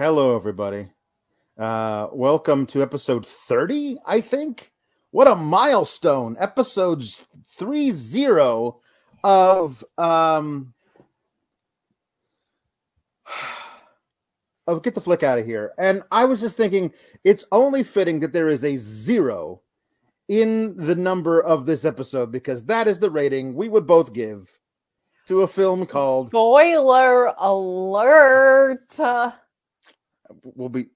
Hello, everybody. Uh, welcome to episode 30, I think. What a milestone. Episodes 30 of um of Get the Flick Out of Here. And I was just thinking it's only fitting that there is a zero in the number of this episode because that is the rating we would both give to a film called Spoiler alert. Will be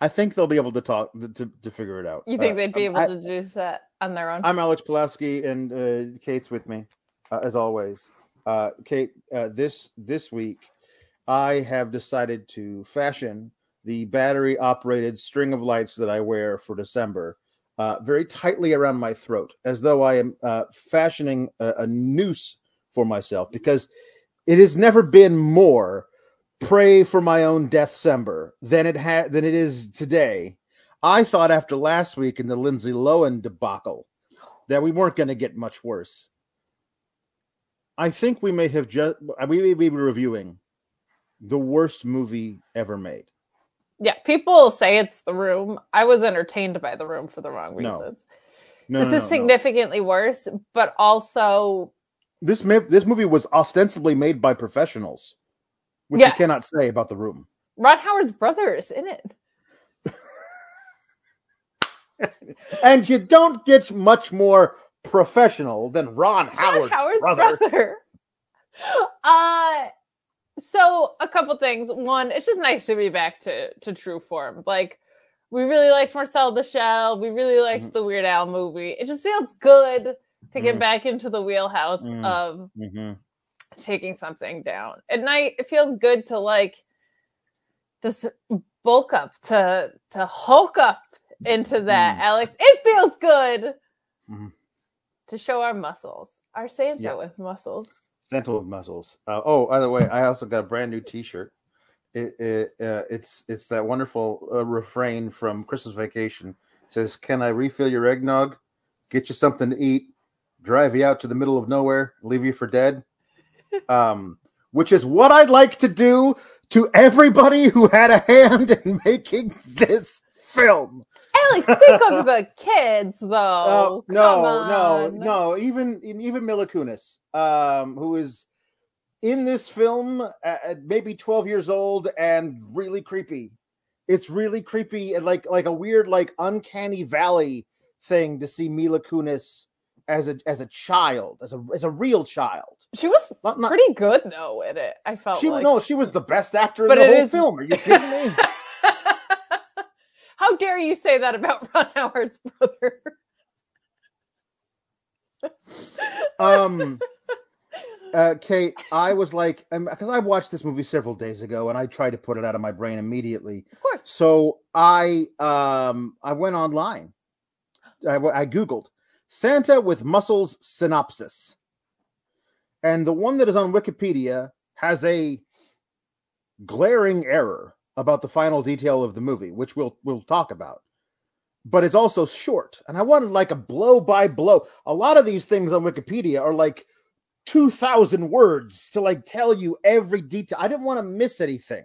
I think they'll be able to talk to, to figure it out. You think Uh, they'd be able I- to do that on their own? I'm Alex Pawlowski, and uh, Kate's with me, uh, as always. Uh, Kate, uh, this this week, I have decided to fashion the battery-operated string of lights that I wear for December uh, very tightly around my throat, as though I am uh, fashioning a, a noose for myself, because it has never been more pray for my own death, December than it had than it is today. I thought after last week in the Lindsay Lohan debacle that we weren't going to get much worse. I think we may have just we may be reviewing the worst movie ever made. yeah, people say it's the room. I was entertained by the room for the wrong reasons. No, this no, is no, no. significantly worse, but also This ma- this movie was ostensibly made by professionals, which you cannot say about the room. Ron Howard's brother is in it. And you don't get much more professional than Ron Ron Howard's, Howard's brother. brother. Uh so a couple things. One, it's just nice to be back to to true form. Like we really liked Marcel the Shell. We really liked Mhm. the Weird Al movie. It just feels good to get Mhm. back into the wheelhouse Mm. of hmm taking something down. At night, it feels good to like just bulk up, to to hulk up into that, Mm. Alex. It feels good Mhm. to show our muscles, our Santa Yeah. with muscles. Santa with muscles. Uh, oh, by the way, I also got a brand new T-shirt. It, it uh, it's it's that wonderful uh, refrain from Christmas Vacation. It says, "Can I refill your eggnog? Get you something to eat? Drive you out to the middle of nowhere? Leave you for dead?" Um, which is what I'd like to do to everybody who had a hand in making this film. Alex, think of the kids, though. Oh, no, no, no. Even even Mila Kunis, um, who is in this film at, at maybe twelve years old and really creepy. It's really creepy and like like a weird like uncanny valley thing to see Mila Kunis as a as a child, as a as a real child. She was Not, not, pretty good though in it. I felt she like. no, she was the best actor in the whole is- film. Are you kidding me? How dare you say that about Ron Howard's brother? um uh kate i was like because i watched this movie several days ago and i tried to put it out of my brain immediately Of course. so i um i went online i, I googled santa with muscles synopsis. And the one that is on wikipedia has a glaring error about the final detail of the movie which we'll we'll talk about. But it's also short and i wanted like a blow by blow. A lot of these things on wikipedia are like 2000 words to like tell you every detail. I didn't want to miss anything.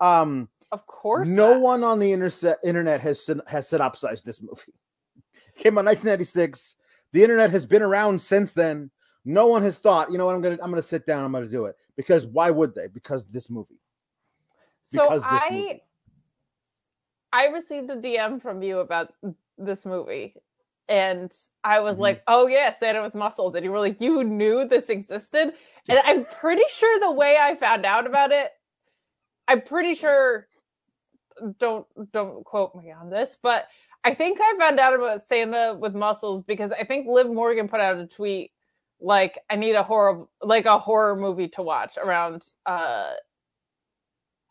Um Of course. no not. one on the internet has has synopsized this movie came out 1996 the internet has been around since then no one has thought you know what i'm gonna i'm gonna sit down i'm gonna do it because why would they because this movie So this I movie. I received a DM from you about this movie. And I was Mhm. like, oh, yeah, Santa with muscles. And you were like, you knew this existed? And I'm pretty sure the way I found out about it, I'm pretty sure, don't don't quote me on this, but I think I found out about Santa with muscles because I think Liv Morgan put out a tweet like, I need a horror, like a horror movie to watch around uh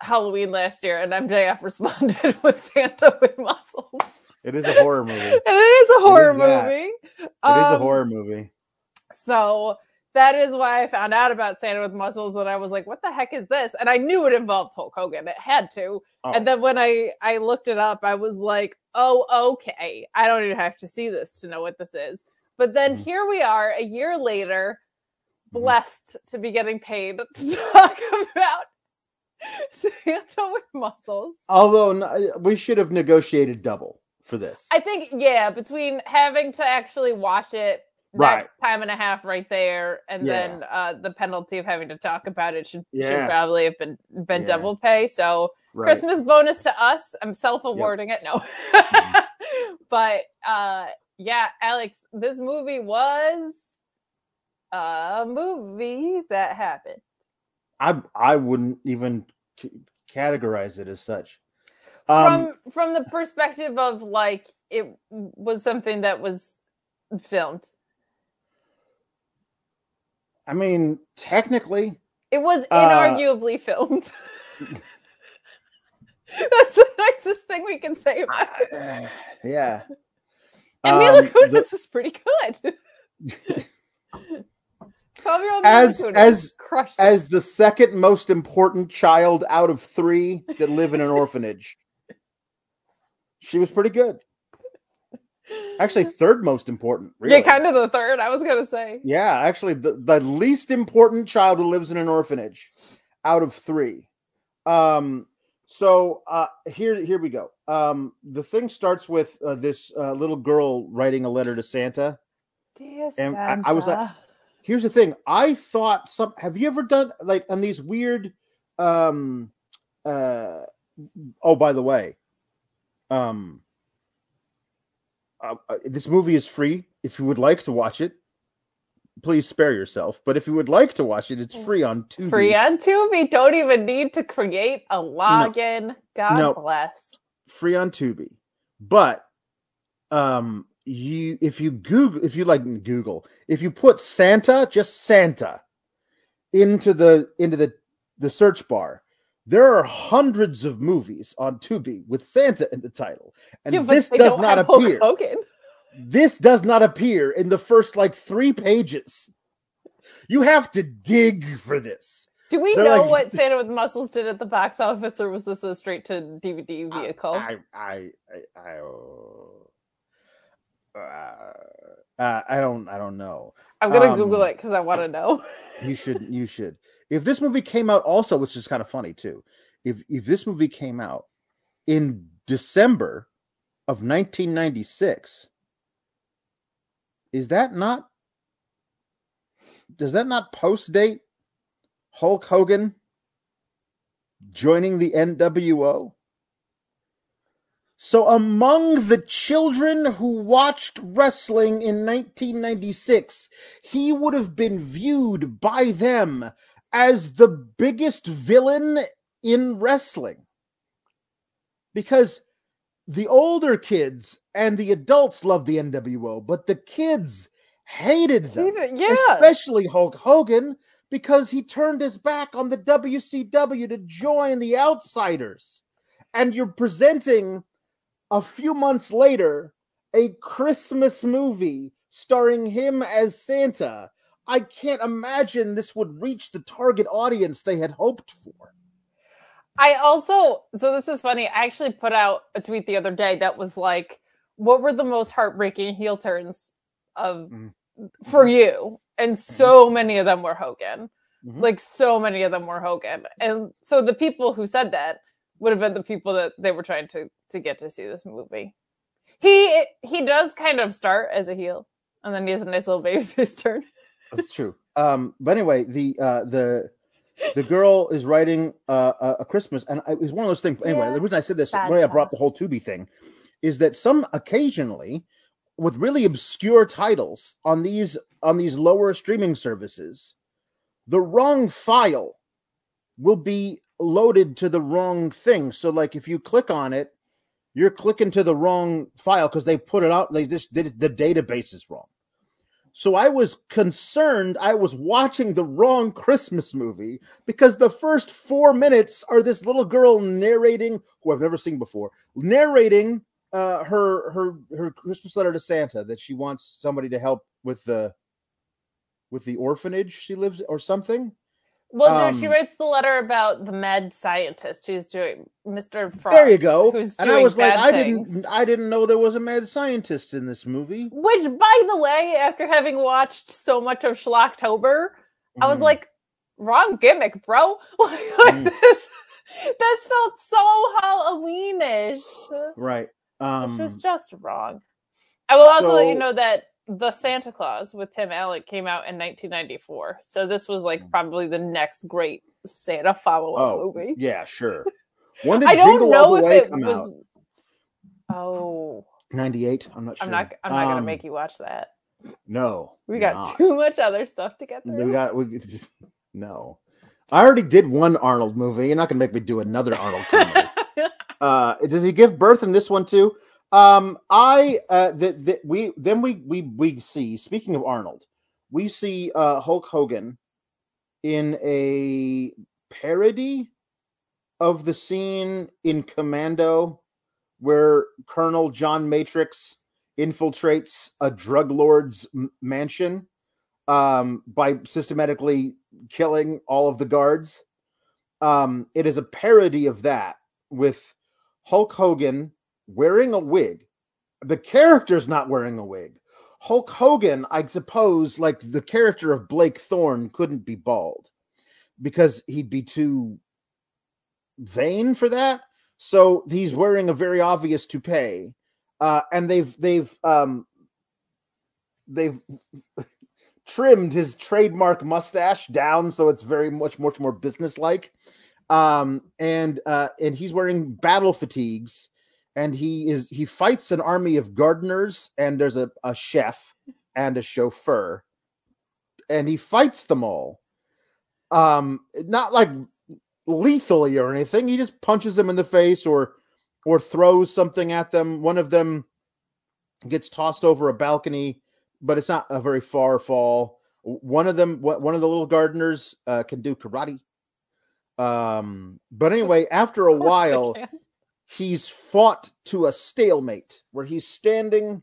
Halloween last year, and MJF responded with Santa with muscles. it is a horror movie And it is a horror is that. movie. is a Um, horror movie So that is why I found out about Santa with muscles, That I was like, "What the heck is this?" And I knew it involved Hulk Hogan. It had to. Oh. And then when I I looked it up, I was like, "Oh, okay. I don't even have to see this to know what this is." But then Mhm. here we are, a year later, Mhm. blessed to be getting paid to talk about Santa with muscles. Although we should have negotiated double for this. I think yeah, between having to actually watch it Right. time and a half right there, and Yeah. then uh, the penalty of having to talk about it should, Yeah. should probably have been been Yeah. double pay. So Right. Christmas bonus to us. I'm self awarding it. No, Mm-hmm. but uh, yeah, Alex, this movie was a movie that happened. I I wouldn't even c- categorize it as such. Um, from from the perspective of like it was something that was filmed. I mean, technically, It was Uh, inarguably filmed. That's the nicest thing we can say about it. uh, yeah. And Mila Um, Kunis was pretty good. As- as- crushed. As the second most important child out of three that live in an orphanage, she was pretty good. Actually, third most important. Really. yeah, kind of the third. I was gonna say. Yeah, actually, the, the least important child who lives in an orphanage out of three. Um, so uh, here, here we go. Um, the thing starts with uh, this uh, little girl writing a letter to Santa. Dear And I- I was like- Here's the thing. I thought some. Have you ever done like on these weird? Um, uh, oh, by the way, um, uh, uh, this movie is free. If you would like to watch it, please spare yourself. But if you would like to watch it, it's free on Tubi. Free on Tubi. Don't even need to create a login. God No. bless. free on Tubi. But um you if you Google if you like Google, if you put Santa, just Santa into the into the the search bar, there are hundreds of movies on Tubi with Santa in the title. And Yeah, this does not appear. This does not appear in the first like 3 pages. You have to dig for this. Do we They're know like- what Santa with Muscles did at the box office, or was this a straight to DVD vehicle? I I I I, uh, uh, I don't I don't know. I'm gonna um, Google it because I want to know. You should you should. If this movie came out also, which is kind of funny too. If if this movie came out in December of 1996, is that not does that not post date Hulk Hogan joining the NWO? So, among the children who watched wrestling in 1996, he would have been viewed by them as the biggest villain in wrestling. Because the older kids and the adults loved the NWO, but the kids hated them yeah, especially Hulk Hogan, because he turned his back on the WCW to join the Outsiders. And you're presenting a few months later a Christmas movie starring him as Santa. I can't imagine this would reach the target audience they had hoped for. I also so this is funny. I actually put out a tweet the other day that was like, "What were the most heartbreaking heel turns of Mhm. for you?" And so many of them were Hogan. Mhm. Like so many of them were Hogan, and so the people who said that would have been the people that they were trying to to get to see this movie. He he does kind of start as a heel, and then he has a nice little baby face turn. That's true. Um, but anyway, the uh, the the girl is writing uh, a, Christmas, and it was one of those things. Anyway, Yeah, the reason I said this, Santa. why I brought the whole Tubi thing, is that some occasionally, with really obscure titles on these on these lower streaming services, the wrong file will be loaded to the wrong thing. So, like, if you click on it, you're clicking to the wrong file because they put it out. They just did the database is wrong. So I was concerned I was watching the wrong Christmas movie because the first four minutes are this little girl narrating, who I've never seen before, narrating uh, her her her Christmas letter to Santa that she wants somebody to help with the with the orphanage she lives or something. Well, no, she Um, writes the letter about the mad scientist who's doing Mr. Frost. there you go. Who's And I doing was like, bad I didn't I didn't know there was a mad scientist in this movie. Which, by the way, after having watched so much of Schlocktober, I was Mhm. like, wrong gimmick, bro. Like, Mm. this, this felt so Halloweenish. Right. Um, Which was just wrong. I will also let you know that the Santa Claus with Tim Allen came out in 1994, so this was like probably the next great Santa follow-up oh, movie. yeah, sure. When did I don't Jingle know All the if Way it was. out? Oh, 98? I'm not sure. I'm not. I'm not gonna Um, make you watch that. No. We got not. too much other stuff to get We through. got we just no. I already did one Arnold movie. You're not gonna make me do another Arnold uh, does he give birth in this one too? Um, I uh, the, we then we we we see. Speaking of Arnold, we see uh, Hulk Hogan in a parody of the scene in Commando where Colonel John Matrix infiltrates a drug lord's m- mansion um, by systematically killing all of the guards. Um, it is a parody of that with Hulk Hogan wearing a wig. The character's not wearing a wig. Hulk Hogan, I suppose, like the character of Blake Thorne, couldn't be bald because he'd be too vain for that. So he's wearing a very obvious toupee, uh, and they've they've um, they've trimmed his trademark mustache down so it's very much much more businesslike um and uh and he's wearing battle fatigues and he is he fights an army of gardeners and there's a, a chef and a chauffeur and he fights them all um not like lethally or anything he just punches them in the face or or throws something at them one of them gets tossed over a balcony but it's not a very far fall. One of them, one one of the little gardeners, uh, can do karate. Um, but anyway, after a Of course they while. He's fought to a stalemate where he's standing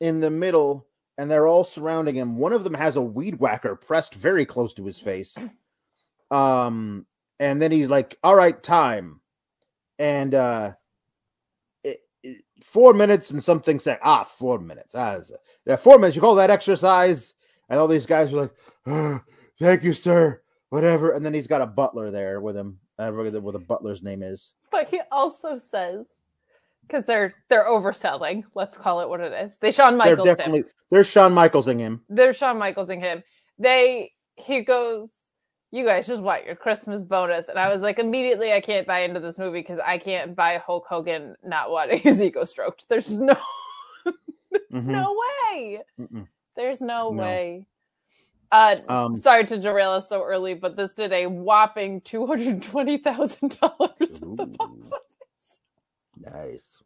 in the middle and they're all surrounding him. One of them has a weed whacker pressed very close to his face. Um, and then he's like, "All right, time." And uh, it, it- four minutes and something said, "Ah, four minutes." Ah, yeah, four minutes. You call that exercise? And all these guys were like, "Ah, "Thank you, sir." Whatever. And then he's got a butler there with him. I forget what the butler's name is. But he also says because they're they're overselling. Let's call it what it is. They Shawn They're Michaels him. definitely they're Shawn Michaelsing him. They're Shawn Michaelsing him. They he goes, you guys just want your Christmas bonus, and I was like, immediately I can't buy into this movie because I can't buy Hulk Hogan not wanting his ego stroked. There's no Mhm. no way. Mm-mm. There's no, No. way. Uh, Um, sorry to derail us so early, but this did a whopping two hundred twenty thousand dollars at the box office. Nice.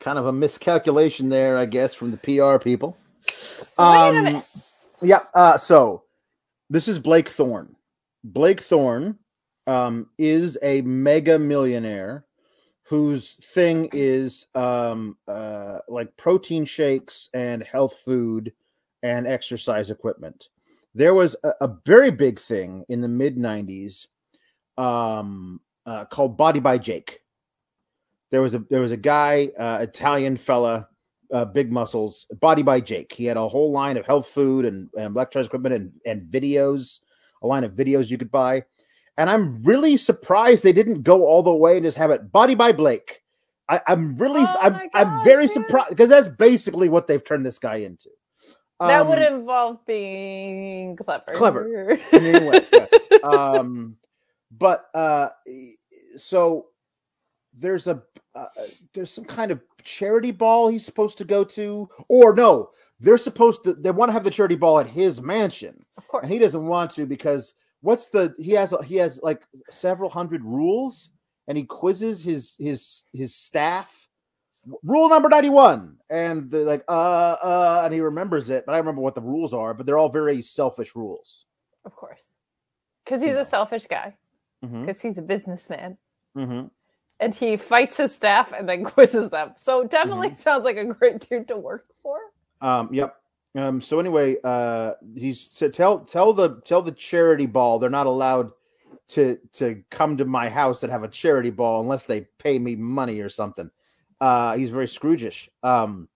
Kind of a miscalculation there, I guess, from the PR people. Um. Yeah. Uh, so this is Blake Thorne. Blake Thorne um, is a mega millionaire whose thing is um, uh, like protein shakes and health food and exercise equipment. There was a, a very big thing in the mid 90s um, uh, called Body by Jake. There was a there was a guy, uh, Italian fella, uh, big muscles, Body by Jake. He had a whole line of health food and, and exercise equipment and, and videos, a line of videos you could buy. And I'm really surprised they didn't go all the way and just have it Body by Blake. I, I'm really, Oh I'm, my I'm very yeah. surprised because that's basically what they've turned this guy into. That Um, would involve being clever. Clever. in any way, yes. um, but uh, so there's a uh, there's some kind of charity ball he's supposed to go to, or no, they're supposed to. They want to have the charity ball at his mansion, of course. and he doesn't want to because what's the he has he has like several hundred rules, and he quizzes his his his staff. Rule number ninety one, and they're like, uh, uh, and he remembers it, but I remember what the rules are, but they're all very selfish rules. Of course. Because he's No. a selfish guy. Mm-hmm. Because he's a businessman. Mm-hmm. And he fights his staff and then quizzes them. So definitely Mm-hmm. sounds like a great dude to work for. Um, yep. Um, so anyway, uh, he's so tell tell the tell the charity ball they're not allowed to to come to my house and have a charity ball unless they pay me money or something. Uh, he's very Scroogish. Um,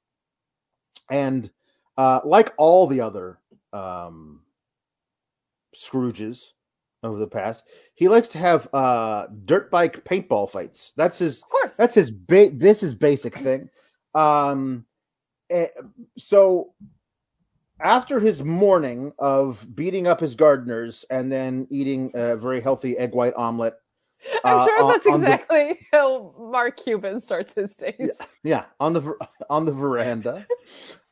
and uh, like all the other um, Scrooges, over the past. He likes to have uh, dirt bike paintball fights. That's his. Of course. That's his. Ba- this is basic thing. Um, eh, so after his morning of beating up his gardeners and then eating a very healthy egg white omelet, I'm uh, sure on- that's on the- exactly how Mark Cuban starts his days. yeah, on the on the veranda,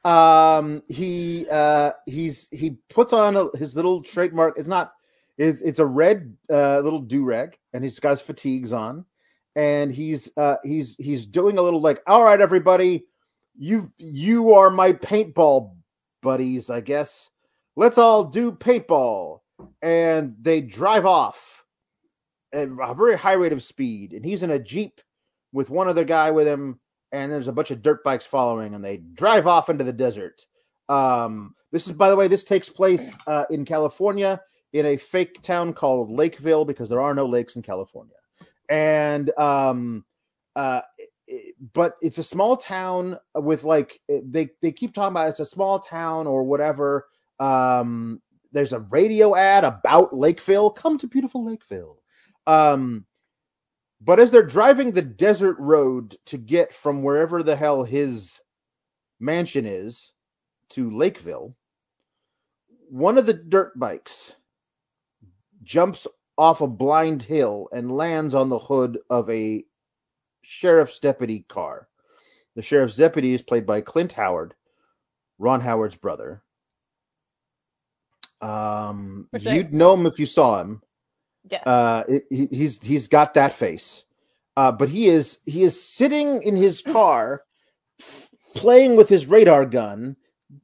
um, he uh, he's he puts on a, his little trademark. It's not. It's it's a red uh, little do rag, and he's got his fatigues on, and he's uh, he's he's doing a little like, all right, everybody, you you are my paintball buddies, I guess. Let's all do paintball, and they drive off a very high rate of speed, and he's in a jeep with one other guy with him, and there's a bunch of dirt bikes following, and they drive off into the desert. Um, this is, by the way, this takes place uh, in California in a fake town called Lakeville because there are no lakes in California, and um, uh, it- but it's a small town with like they they keep talking about it's a small town or whatever. Um, there's a radio ad about Lakeville. Come to beautiful Lakeville. Um, but as they're driving the desert road to get from wherever the hell his mansion is to Lakeville, one of the dirt bikes jumps off a blind hill and lands on the hood of a sheriff's deputy car. The sheriff's deputy is played by Clint Howard, Ron Howard's brother. Um, Which you'd know him if you saw him Yes. uh it, he, he's he's got that face. Uh but he is he is sitting in his car playing with his radar gun.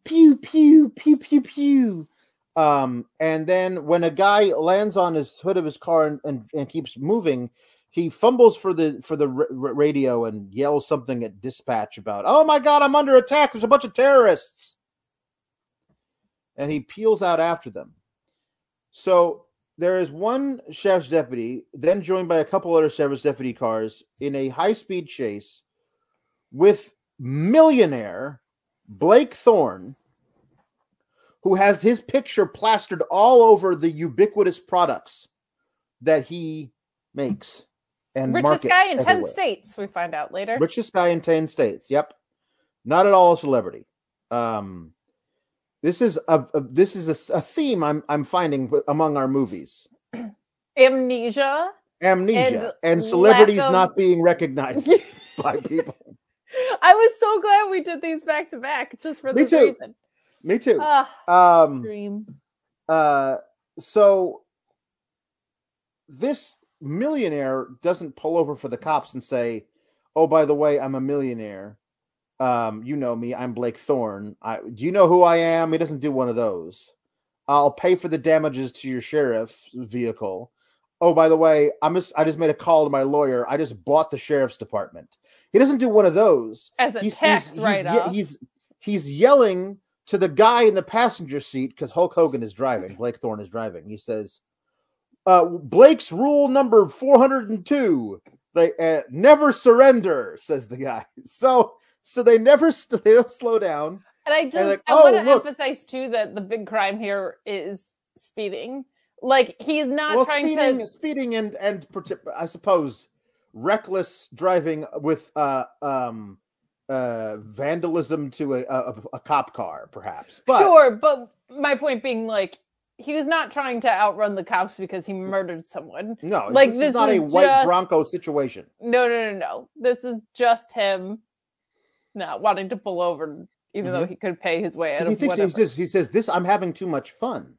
Pew pew pew pew pew. Um and then when a guy lands on his hood of his car and, and, and keeps moving he fumbles for the for the r- radio and yells something at dispatch about oh my god i'm under attack. There's a bunch of terrorists. And he peels out after them. So there is one sheriff's deputy, then joined by a couple other sheriff's deputy cars in a high speed chase with millionaire Blake Thorne, who has his picture plastered all over the ubiquitous products that he makes and Richest guy in 10 states, we find out later. Richest guy in 10 states. Yep. Not at all a celebrity. Um, this is a, a this is a, a theme I'm I'm finding among our movies. Amnesia. Amnesia and, And celebrities of- not being recognized by people. I was so glad we did these back to back just for Me this too. reason. Me too. Ah, Um dream. uh so this millionaire doesn't pull over for the cops and say, "Oh, by the way, I'm a millionaire. Um, you know me. I'm Blake Thorne. I do you know who I am?" He doesn't do one of those. I'll pay for the damages to your sheriff's vehicle. Oh, by the way, I'm just I just made a call to my lawyer. I just bought the sheriff's department. He doesn't do one of those As a he's, he's, write he's, he's he's yelling to the guy in the passenger seat because Hulk Hogan is driving. Blake Thorne is driving. He says, uh, "Blake's rule number four hundred and two: they uh, never surrender." Says the guy. So so they never st- they don't slow down. And I just like, I oh, want to look. emphasize too that the big crime here is speeding. Like he's not well, trying speeding, to speeding, and and I suppose reckless driving with uh um uh vandalism to a a, a cop car, perhaps. But sure, but my point being like he was not trying to outrun the cops because he murdered someone. No, Like, this, this is not a white just- Bronco situation. No, no, no, no. This is just him not wanting to pull over, even though he could pay his way out He of thinks he says, he says this. I'm having too much fun.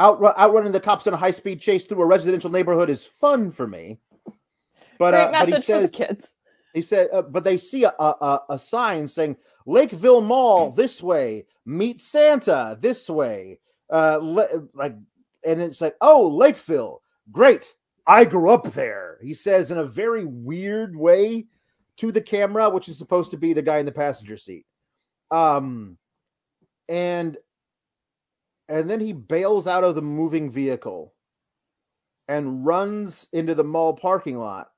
Outrun, outrunning the cops in a high speed chase through a residential neighborhood is fun for me. But uh, but he says the kids. he said, uh, but they see a, a a- a sign saying Lakeville Mall this way, meet Santa this way, uh, le- like, and it's like, oh, Lakeville, great. I grew up there. He says in a very weird way to the camera, which is supposed to be the guy in the passenger seat. Um, and and then he bails out of the moving vehicle and runs into the mall parking lot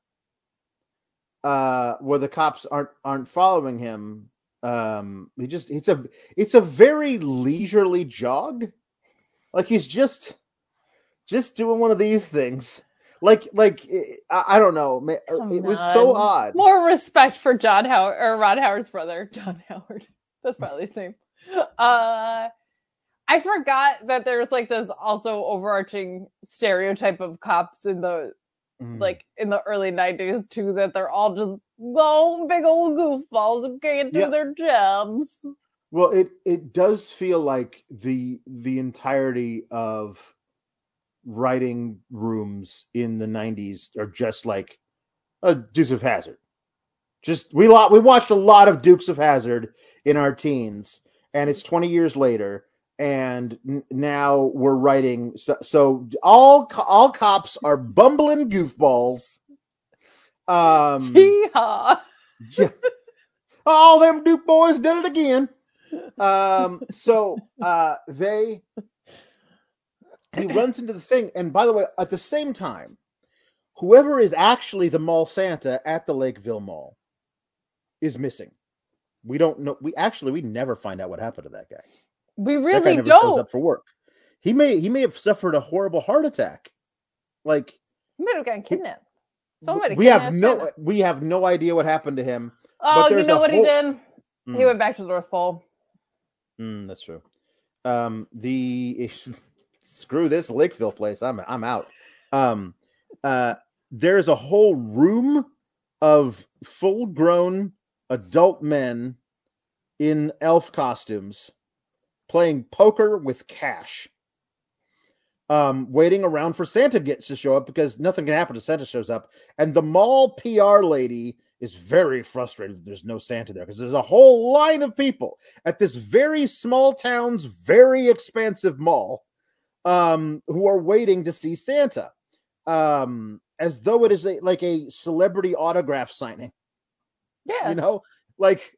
uh where the cops aren't aren't following him um he just it's a it's a very leisurely jog like he's just just doing one of these things. Like, like I, don't know. Come It was so odd. More respect for John Howard or Rod Howard's brother, John Howard. That's probably his name. Uh, I forgot that there's like this also overarching stereotype of cops in the Mm. like in the early '90s too. That they're all just oh, big old goofballs who can't do Yeah. their jobs. Well, it it does feel like the the entirety of writing rooms in the '90s are just like a Dukes of Hazzard. Just we lot we watched a lot of Dukes of Hazzard in our teens, and it's 20 years later, and n- now we're writing. So, so all co- all cops are bumbling goofballs. Um, Yeehaw! yeah. All them Duke boys did it again. Um, so uh they he runs into the thing, and by the way, at the same time, whoever is actually the mall Santa at the Lakeville Mall is missing. We don't know. We actually we never find out what happened to that guy. We really don't. up for work. He may he may have suffered a horrible heart attack. Like He might have gotten kidnapped. Somebody we have no Santa. we have no idea what happened to him. Oh, you know what whole- he did? He Mm. went back to the North Pole. Mm, that's true. Um, the screw this Lakeville place. I'm I'm out. Um, uh, there's a whole room of full-grown adult men in elf costumes playing poker with cash. Um, waiting around for Santa gets to show up because nothing can happen if Santa shows up, and the mall PR lady is very frustrated there's no Santa there because there's a whole line of people at this very small town's very expansive mall um, who are waiting to see Santa, um, as though it is a, like a celebrity autograph signing. Yeah. You know, like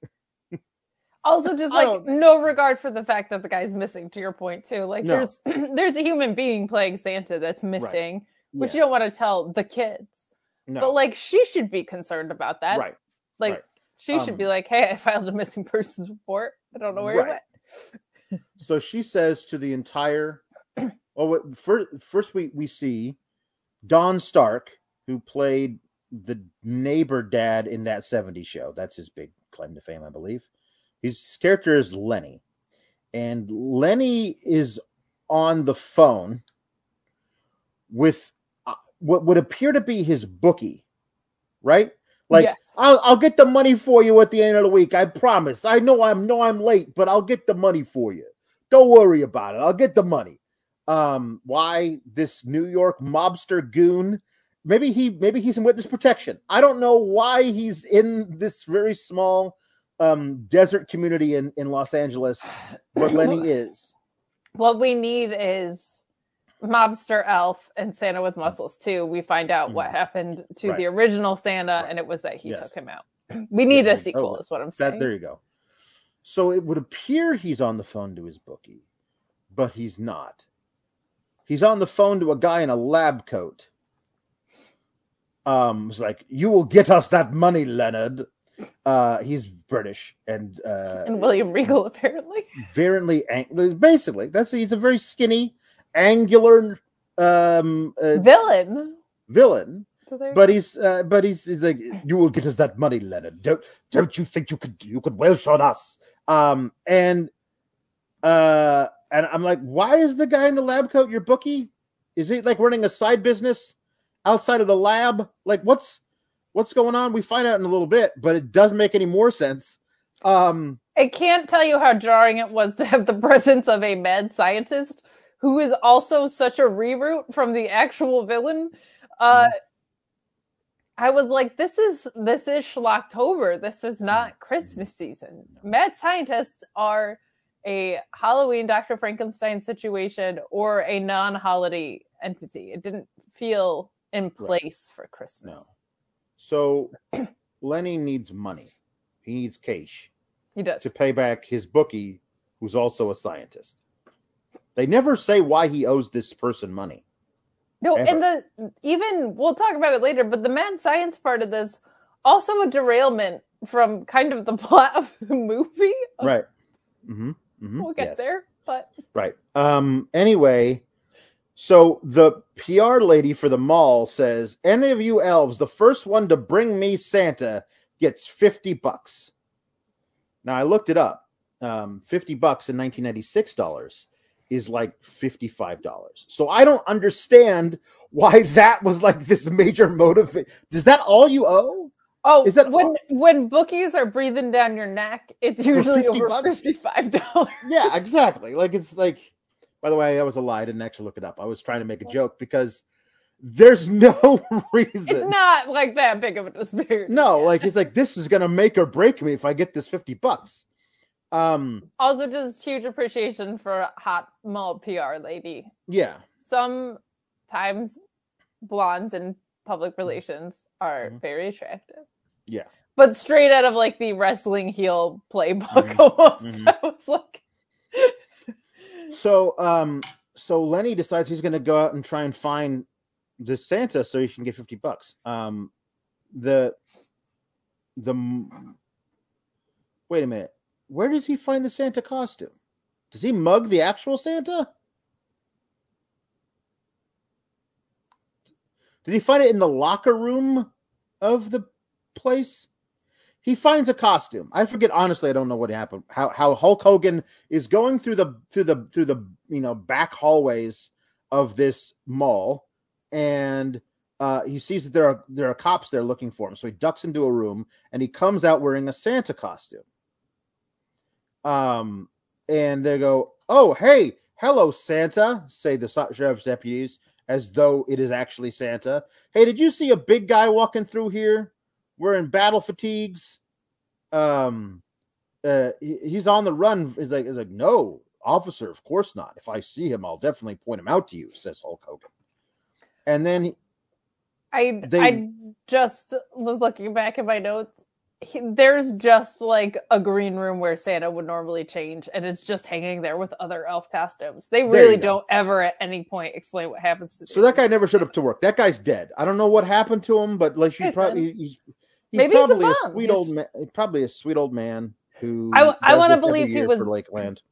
Also, just like no regard for the fact that the guy's missing. To your point, too. Like No. there's there's a human being playing Santa that's missing, which yeah, you don't want to tell the kids. no, But like she should be concerned about that. right, Like right. she should be Um, like, "Hey, I filed a missing persons report. I don't know where Right. it went." So she says to the entire. Oh, what- first, first we we see Don Stark, who played the neighbor dad in that '70s show. That's his big claim to fame, I believe. His character is Lenny, and Lenny is on the phone with uh, what would appear to be his bookie, right? Like Yes. I'll I'll get the money for you at the end of the week. I promise. I know I'm know I'm late, but I'll get the money for you. Don't worry about it. I'll get the money. Um, why this New York mobster goon? Maybe he maybe he's in witness protection. I don't know why he's in this very small um desert community in in Los Angeles, but Lenny is. What we need is mobster elf and Santa with muscles too. We find out what Mhm. happened to Right. the original Santa, Right. and it was that he Yes. took him out. We need Yeah, a oh, sequel, is what I'm saying. That there you go. So it would appear he's on the phone to his bookie, but he's not. He's on the phone to a guy in a lab coat. Um, it's like, "You will get us that money, Leonard." Uh, he's British and uh, and William Regal apparently. ang- basically that's he's a very skinny, angular um uh, Villain. villain So there you but he's uh, but he's, he's like you will get us that money leonard don't don't you think you could you could welsh on us um and uh and i'm like why is the guy in the lab coat your bookie is he like running a side business outside of the lab like what's what's going on we find out in a little bit but it doesn't make any more sense um I can't tell you how jarring it was to have the presence of a mad scientist who is also such a reroute from the actual villain. Uh, Mhm. I was like, this is this is Schlocktober. This is not Christmas season. Mad scientists are a Halloween Dr. Frankenstein situation or a non-holiday entity. It didn't feel in place for Christmas. no so lenny needs money he needs cash He does. to pay back his bookie, who's also a scientist. They never say why he owes this person money. No, Ever. and the even we'll talk about it later, but the mad science part of this also a derailment from kind of the plot of the movie. Right. Mm-hmm. Mm-hmm. We'll get yes. there, but Right. Um. Anyway, So the PR lady for the mall says, "Any of you elves, the first one to bring me Santa gets fifty bucks." Now I looked it up. Um, fifty bucks in nineteen ninety six dollars is like fifty five dollars. So I don't understand why that was like this major motive. Is that all you owe? Oh, Is that when when bookies are breathing down your neck, it's usually 50 over bucks? fifty five dollars. Yeah, exactly. Like it's like. By the way, that was a lie. I didn't actually look it up. I was trying to make a joke because there's no reason. It's not like that big of a disparity. No, like it's like, this is gonna make or break me if I get this fifty bucks. Um, Also, just huge appreciation for hot mall PR lady. yeah, Sometimes blondes in public relations are Mhm. very attractive. yeah. But straight out of like the wrestling heel playbook, Mhm. almost. Mhm. I was like, So, um, so Lenny decides he's gonna go out and try and find this Santa so he can get fifty bucks. Um, the the wait a minute, where does he find the Santa costume? Does he mug the actual Santa? Did he find it in the locker room of the place? He finds a costume. I forget honestly. I don't know what happened. How how Hulk Hogan is going through the through the through the you know back hallways of this mall, and uh, he sees that there are there are cops there looking for him. So he ducks into a room and he comes out wearing a Santa costume. Um, and they go, "Oh, hey, hello, Santa," say the sheriff's deputies as though it is actually Santa. Hey, did you see a big guy walking through here wearing battle fatigues? Um, uh, he's on the run. He's like, he's like, no, officer, of course not. If I see him, I'll definitely point him out to you, says Hulk Hogan. And then he, I They- I just was looking back at my notes. He, there's just like a green room where Santa would normally change, and it's just hanging there with other elf costumes. They really don't ever at any point explain what happens to. so that guy never showed up to work. That guy's dead. I don't know what happened to him, but like, you probably he's, he's Maybe he's a probably a, bum. sweet He's- old man. Probably a sweet old man who I does wanna this every believe he year was- for Lakeland.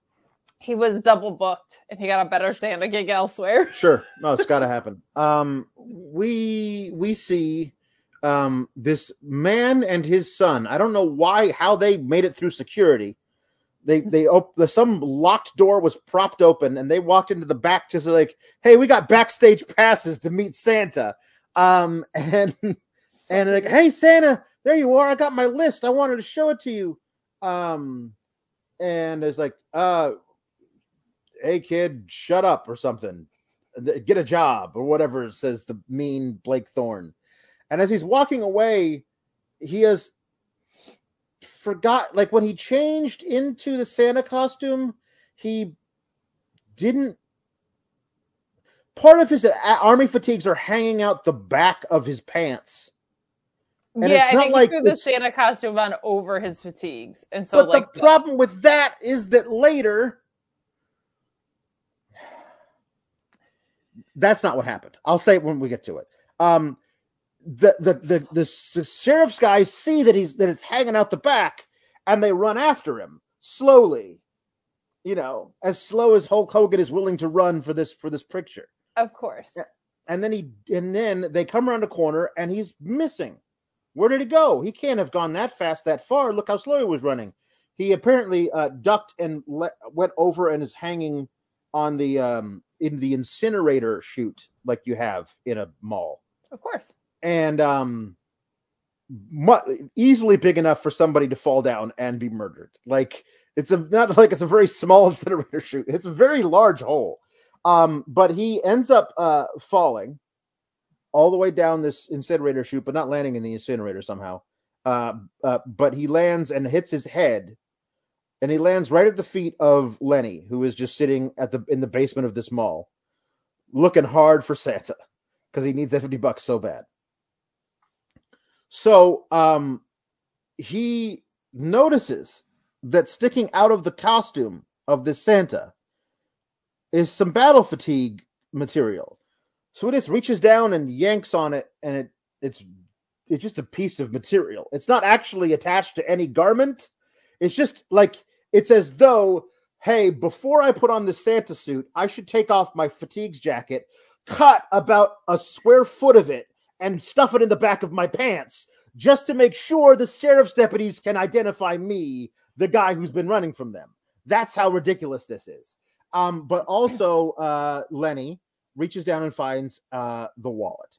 He was double booked, and he got a better Santa gig elsewhere. Sure. No, it's got to happen. Um, we we see um this man and his son. I don't know why how they made it through security. They they op- the some locked door was propped open and they walked into the back just like, "Hey, we got backstage passes to meet Santa." Um and and like, "Hey Santa, there you are. I got my list. I wanted to show it to you." Um and it's like, "Uh hey kid, shut up or something. Get a job or whatever says the mean Blake Thorne. And as he's walking away, he has forgot like when he changed into the Santa costume, he didn't part of his army fatigues are hanging out the back of his pants. And yeah, it's I think like he threw the Santa costume on over his fatigues, and so but like the problem with that is that later that's not what happened. I'll say it when we get to it. Um the the the, the sheriff's guys see that he's that it's hanging out the back and they run after him slowly. You know, as slow as Hulk Hogan is willing to run for this for this picture. of course. And then he and then they come around a corner and he's missing. Where did he go? He can't have gone that fast that far. Look how slow he was running. He apparently uh, ducked and le- went over and is hanging on the um in the incinerator chute like you have in a mall. Of course. And um easily big enough for somebody to fall down and be murdered. Like it's a not like it's a very small incinerator chute. It's a very large hole. Um, but he ends up uh falling all the way down this incinerator chute, but not landing in the incinerator somehow. Uh, uh, but he lands and hits his head, and he lands right at the feet of Lenny, who is just sitting at the in the basement of this mall, looking hard for Santa because he needs that fifty bucks so bad. So um, he notices that sticking out of the costume of this Santa is some battle fatigue material. So he just reaches down and yanks on it, and it it's it's just a piece of material. It's not actually attached to any garment. It's just like it's as though hey, before I put on the Santa suit, I should take off my fatigues jacket, cut about a square foot of it, and stuff it in the back of my pants just to make sure the sheriff's deputies can identify me, the guy who's been running from them. That's how ridiculous this is. Um, but also, uh, Lenny reaches down and finds uh, the wallet.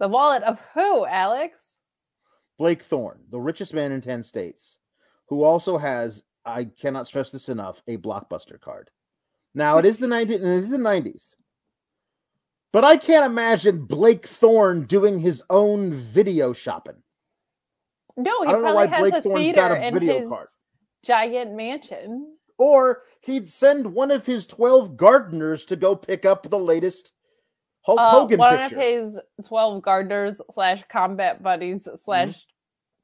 The wallet of who, Alex? Blake Thorne, the richest man in 10 states, who also has, I cannot stress this enough, a blockbuster card. Now, it is the 90s, it is the 90s. But I can't imagine Blake Thorne doing his own video shopping. No, he I don't know probably why has Blake Thorne's theater got a video card. giant mansion. Or he'd send one of his 12 gardeners to go pick up the latest Hulk Uh, Hogan one picture. of his twelve gardeners slash combat buddies slash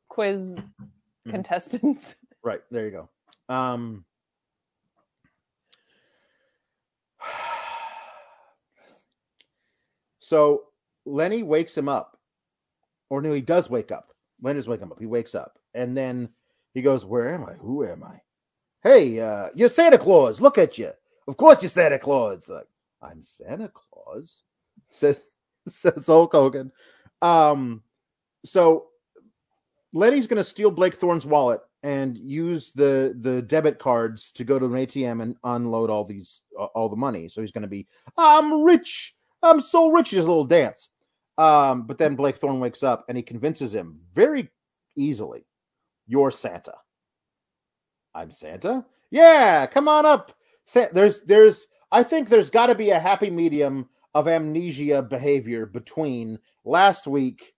quiz Mhm. contestants. Right, there you go. Um So Lenny wakes him up. Or no, he does wake up. Lenny's waking him up. He wakes up. And then he goes, Where am I? Who am I? Hey, uh, you're Santa Claus. Look at you. Of course you're Santa Claus. Like, I'm Santa Claus, says says Hulk Hogan. Um, so Lenny's going to steal Blake Thorne's wallet and use the the debit cards to go to an ATM and unload all these all the money. So he's going to be, I'm rich. I'm so rich. He a little dance. Um, but then Blake Thorne wakes up and he convinces him very easily, "You're Santa." I'm Santa. Yeah, come on up. There's there's I think there's got to be a happy medium of amnesia behavior between last week.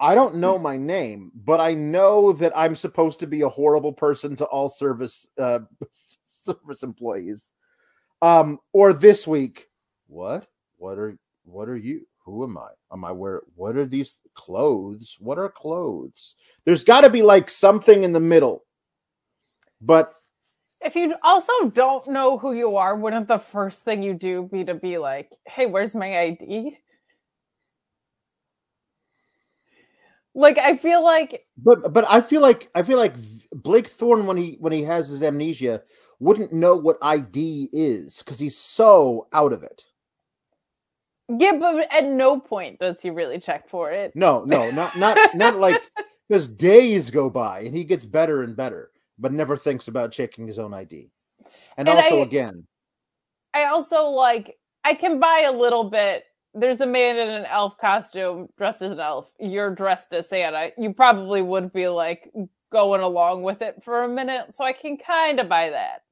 I don't know my name, but I know that I'm supposed to be a horrible person to all service uh, service employees. Um, or this week, what? What are what are you? Who am I? Am I where? What are these clothes? What are clothes? There's got to be like something in the middle. But If you also don't know who you are, wouldn't the first thing you do be to be like, "Hey, where's my ID?" Like I feel like but but I feel like I feel like Blake Thorne when he when he has his amnesia wouldn't know what ID is because he's so out of it. Yeah, but at no point does he really check for it. No, no, not not not like because days go by and he gets better and better, but never thinks about checking his own ID. And, And also I- again, I also like I can buy a little bit. There's a man in an elf costume dressed as an elf. You're dressed as Santa. You probably would be like going along with it for a minute, so I can kind of buy that.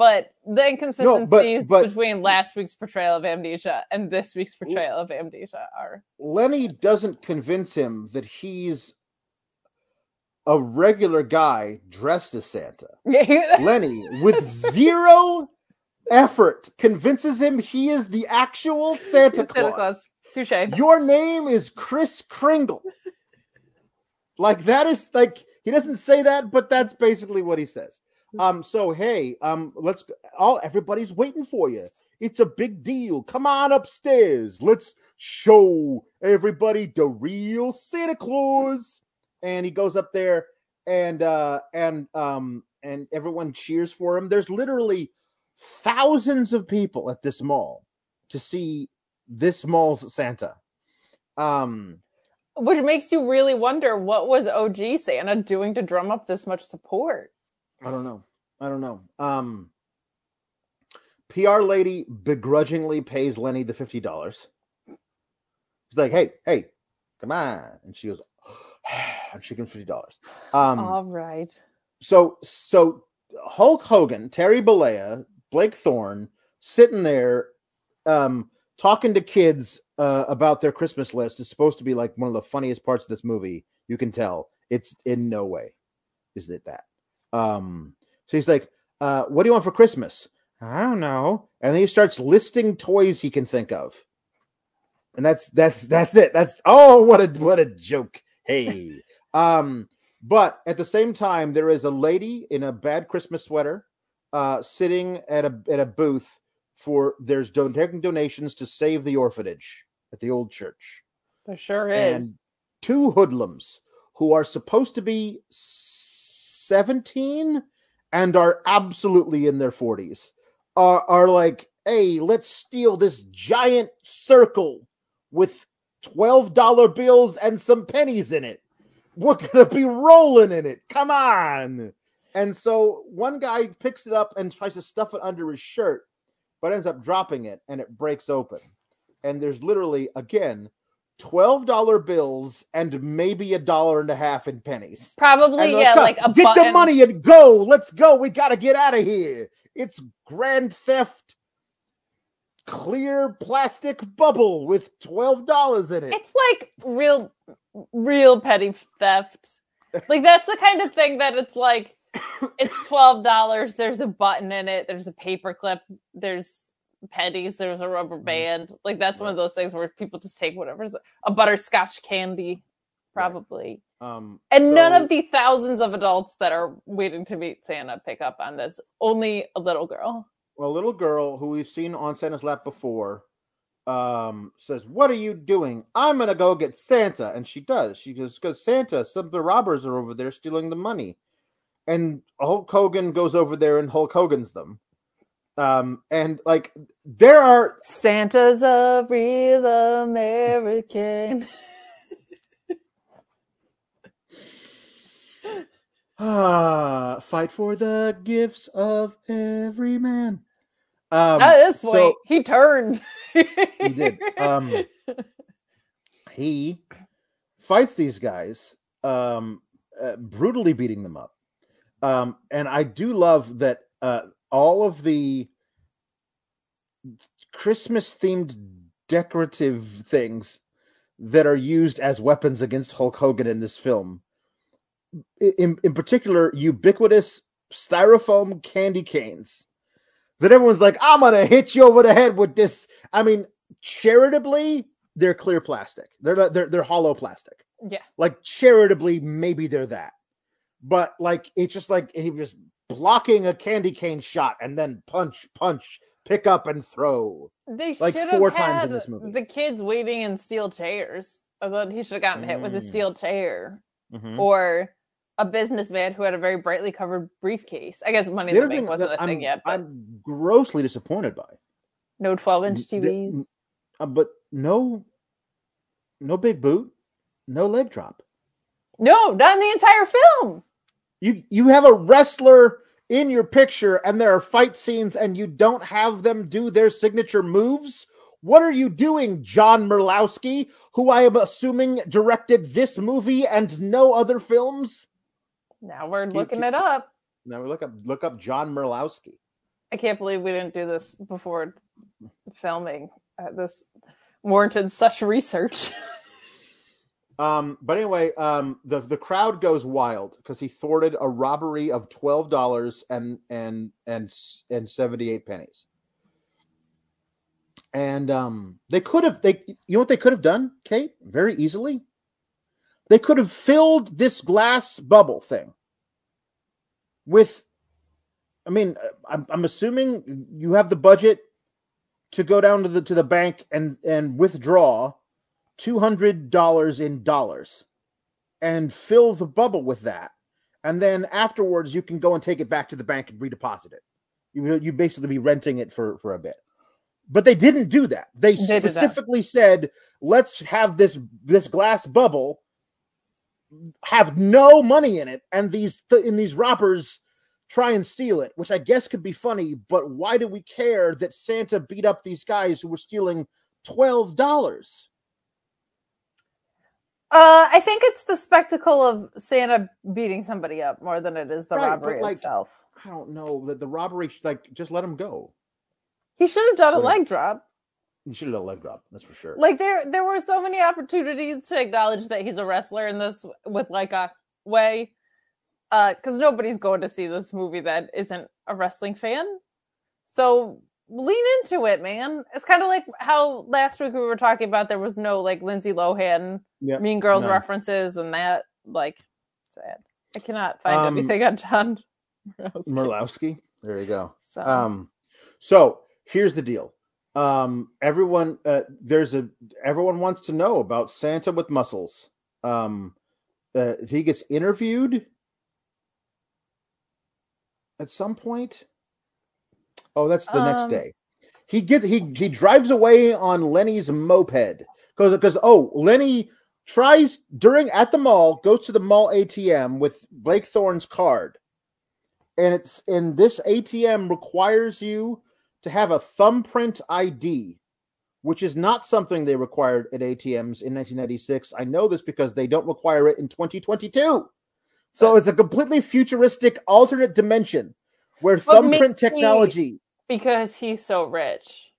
But the inconsistencies but- between last week's portrayal of amnesia and this week's portrayal of amnesia are Lenny doesn't convince him that he's a regular guy dressed as Santa. Lenny, with zero effort, convinces him he is the actual Santa Claus. Touche. Your name is Kris Kringle. Like that is like he doesn't say that, but that's basically what he says. Um. So hey, um, let's. All everybody's waiting for you. It's a big deal. Come on upstairs. Let's show everybody the real Santa Claus. And he goes up there, and uh, and um, and everyone cheers for him. There's literally thousands of people at this mall to see this mall's Santa. Um, Which makes you really wonder what was OG Santa doing to drum up this much support? I don't know. I don't know. Um, PR lady begrudgingly pays Lenny the fifty dollars. She's like, "Hey, hey, come on," and she goes, "I'm shaking fifty dollars." Um, All right. so so Hulk Hogan, Terry Bollea, Blake Thorne sitting there um talking to kids uh, about their Christmas list is supposed to be like one of the funniest parts of this movie. You can tell it's in no way is it that. Um so he's like, uh, what do you want for Christmas? I don't know. And then he starts listing toys he can think of. And that's that's that's it. That's oh what a what a joke. Hey. um but at the same time, there is a lady in a bad Christmas sweater uh, sitting at a at a booth for there's don- taking donations to save the orphanage at the old church, There sure is. and two hoodlums who are supposed to be seventeen and are absolutely in their 40s are are like, "Hey, let's steal this giant circle with $12 bills and some pennies in it. We're going to be rolling in it. Come on." And so one guy picks it up and tries to stuff it under his shirt, but ends up dropping it and it breaks open. And there's literally again $12 bills and maybe a dollar and a half in pennies. Probably, yeah, "Come, like a get button. the money and go. Let's go. We got to get out of here. It's grand theft clear plastic bubble with $12 in it. It's like real, real petty theft. Like that's the kind of thing that it's like, it's twelve dollars. There's a button in it. There's a paperclip. There's pennies. There's a rubber Mm-hmm. band. Like that's one of those things where people just take whatever's a butterscotch candy, probably. um And none of the thousands of adults that are waiting to meet Santa pick up on this. Only a little girl. a little girl who we've seen on Santa's lap before um says, "What are you doing? I'm to go get Santa." And she does. She goes, "Cuz Santa, some of the robbers are over there stealing the money." And Hulk Hogan goes over there and Hulk Hogan's them. Um and like there are Santa's a real American. ah fight for the gifts of every man. Um At this point, so- he turned. He did. Um, he fights these guys, um, uh, brutally beating them up. Um, and I do love that uh, all of the Christmas themed decorative things that are used as weapons against Hulk Hogan in this film, in, in particular, ubiquitous styrofoam candy canes that everyone's like, I'm gonna hit you over the head with this. I mean, charitably, they're clear plastic. They're not, they're they're hollow plastic. yeah. Like charitably, maybe they're that. But like it's just like he was blocking a candy cane shot and then punch, punch, pick up and throw. They Like should four have times had in this movie. the kids waiting in steel chairs. I thought he should have gotten hit with a Mm. steel chair. Mm-hmm. Or a businessman who had a very brightly covered briefcase. I guess Money in The the Bank thing wasn't that a thing I'm, yet, but I'm grossly disappointed by. no 12 inch The- TVs. uh, but no, no big boot, no leg drop. No, not in the entire film. You you have a wrestler in your picture and there are fight scenes and you don't have them do their signature moves. What are you doing, John Murlowski, who I am assuming directed this movie and no other films? Now we're looking it up. Now we look up look up John Murlowski. I can't believe we didn't do this before filming. Uh, this warranted such research. Um, but anyway, um, the the crowd goes wild because he thwarted a robbery of twelve dollars and and and and seventy eight pennies. And um, they could have they you know what they could have done, Kate, very easily. They could have filled this glass bubble thing with. I mean, I'm I'm assuming you have the budget to go down to the to the bank and and withdraw two hundred dollars in dollars and fill the bubble with that, and then afterwards you can go and take it back to the bank and redeposit it. You you basically be renting it for for a bit, but they didn't do that. They, They specifically said, "Let's have this this glass bubble have no money in it, and these th- and these robbers." Try and steal it, which I guess could be funny, but why do we care that Santa beat up these guys who were stealing twelve dollars? Uh, I think it's the spectacle of Santa beating somebody up more than it is the Right, robbery like, itself. I don't know that the robbery, like, just let him go. He should have done a Right. leg drop. He should have done a leg drop. That's for sure. Like there, there were so many opportunities to acknowledge that he's a wrestler in this with like a way, uh, because nobody's going to see this movie that isn't a wrestling fan. So lean into it, man. It's kind of like how last week we were talking about there was no like Lindsay Lohan Yep, Mean Girls references and that like sad. I cannot find Um, anything on John Murlowski. Murlowski. There you go. So Um, so here's the deal. Um, everyone, uh, there's a everyone wants to know about Santa with muscles. Um, uh, he gets interviewed. at some point. Oh, that's the next Um, day. He get he he drives away on Lenny's moped because because oh Lenny tries during at the mall goes to the mall ATM with Blake Thorne's card, and it's and this ATM requires you to have a thumbprint ID, which is not something they required at ATMs in 1996. I know this because they don't require it in 2022. So it's a completely futuristic alternate dimension where But thumbprint technology. because he's so rich.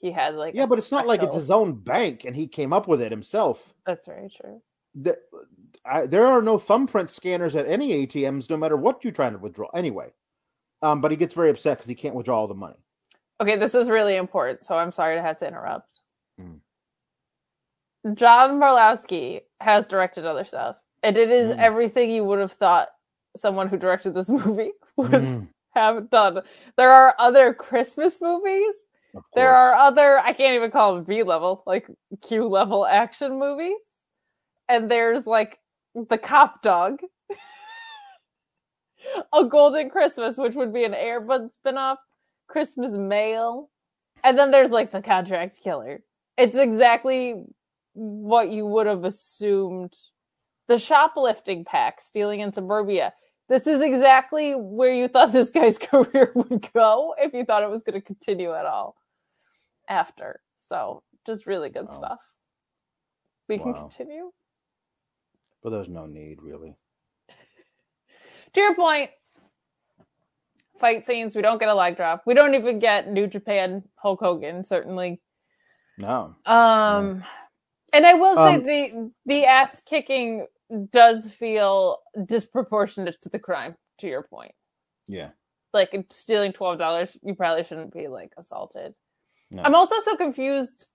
He had like Yeah, but it's not like it's his own bank and he came up with it himself. That's very true. The, I, there are no thumbprint scanners at any ATMs, no matter what you're trying to withdraw. Anyway, um, but he gets very upset because he can't withdraw all the money. Okay, this is really important, so I'm sorry to have to interrupt. Mm. John Marlowski has directed other stuff, and it is Mm. everything you would have thought someone who directed this movie would Mm, have done. There are other Christmas movies. There are other, I can't even call them B level, like Q level action movies. And there's like The Cop Dog, A Golden Christmas, which would be an Airbud spinoff, Christmas Mail. And then there's like The Contract Killer. It's exactly what you would have assumed. The shoplifting pack, stealing in suburbia. This is exactly where you thought this guy's career would go if you thought it was going to continue at all after. So, just really good Wow. stuff. We can continue. But there's no need, really. To your point, fight scenes, we don't get a leg drop. We don't even get New Japan Hulk Hogan, certainly. No. Um, and I will say Um, the the ass kicking does feel disproportionate to the crime. To your point, Yeah. like stealing twelve dollars, you probably shouldn't be like assaulted. No. I'm also so confused.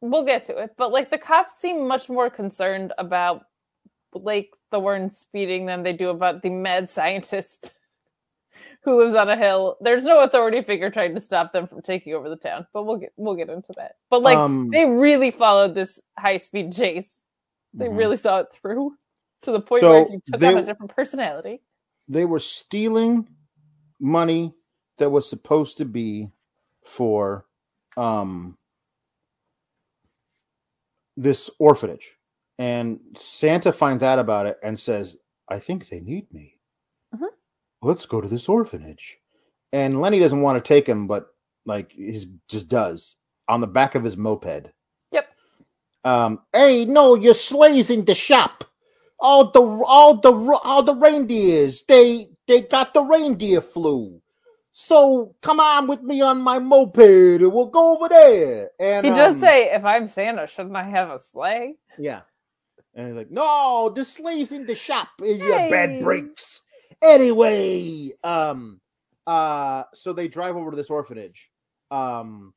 We'll get to it, but like the cops seem much more concerned about Blake Thorne speeding than they do about the mad scientist who lives on a hill. There's no authority figure trying to stop them from taking over the town, but we'll get we'll get into that. But like Um, they really followed this high speed chase. They mhm. really saw it through to the point So where he took they- on a different personality. they were stealing money that was supposed to be for um this orphanage. And santa finds out about it and says i think they need me. Mhm. let's go to this orphanage. And lenny doesn't want to take him but like he just does on the back of his moped. Yep. um hey no your sleigh's in the shop. All the all the all the reindeers they they got the reindeer flu so come on with me on my moped. And we'll go over there. And He does um, say, "If I'm Santa, shouldn't I have a sleigh?" yeah. And he's like no the sleigh's in the shop. And your Hey. bad breaks. Anyway um uh so they drive over to this orphanage. Um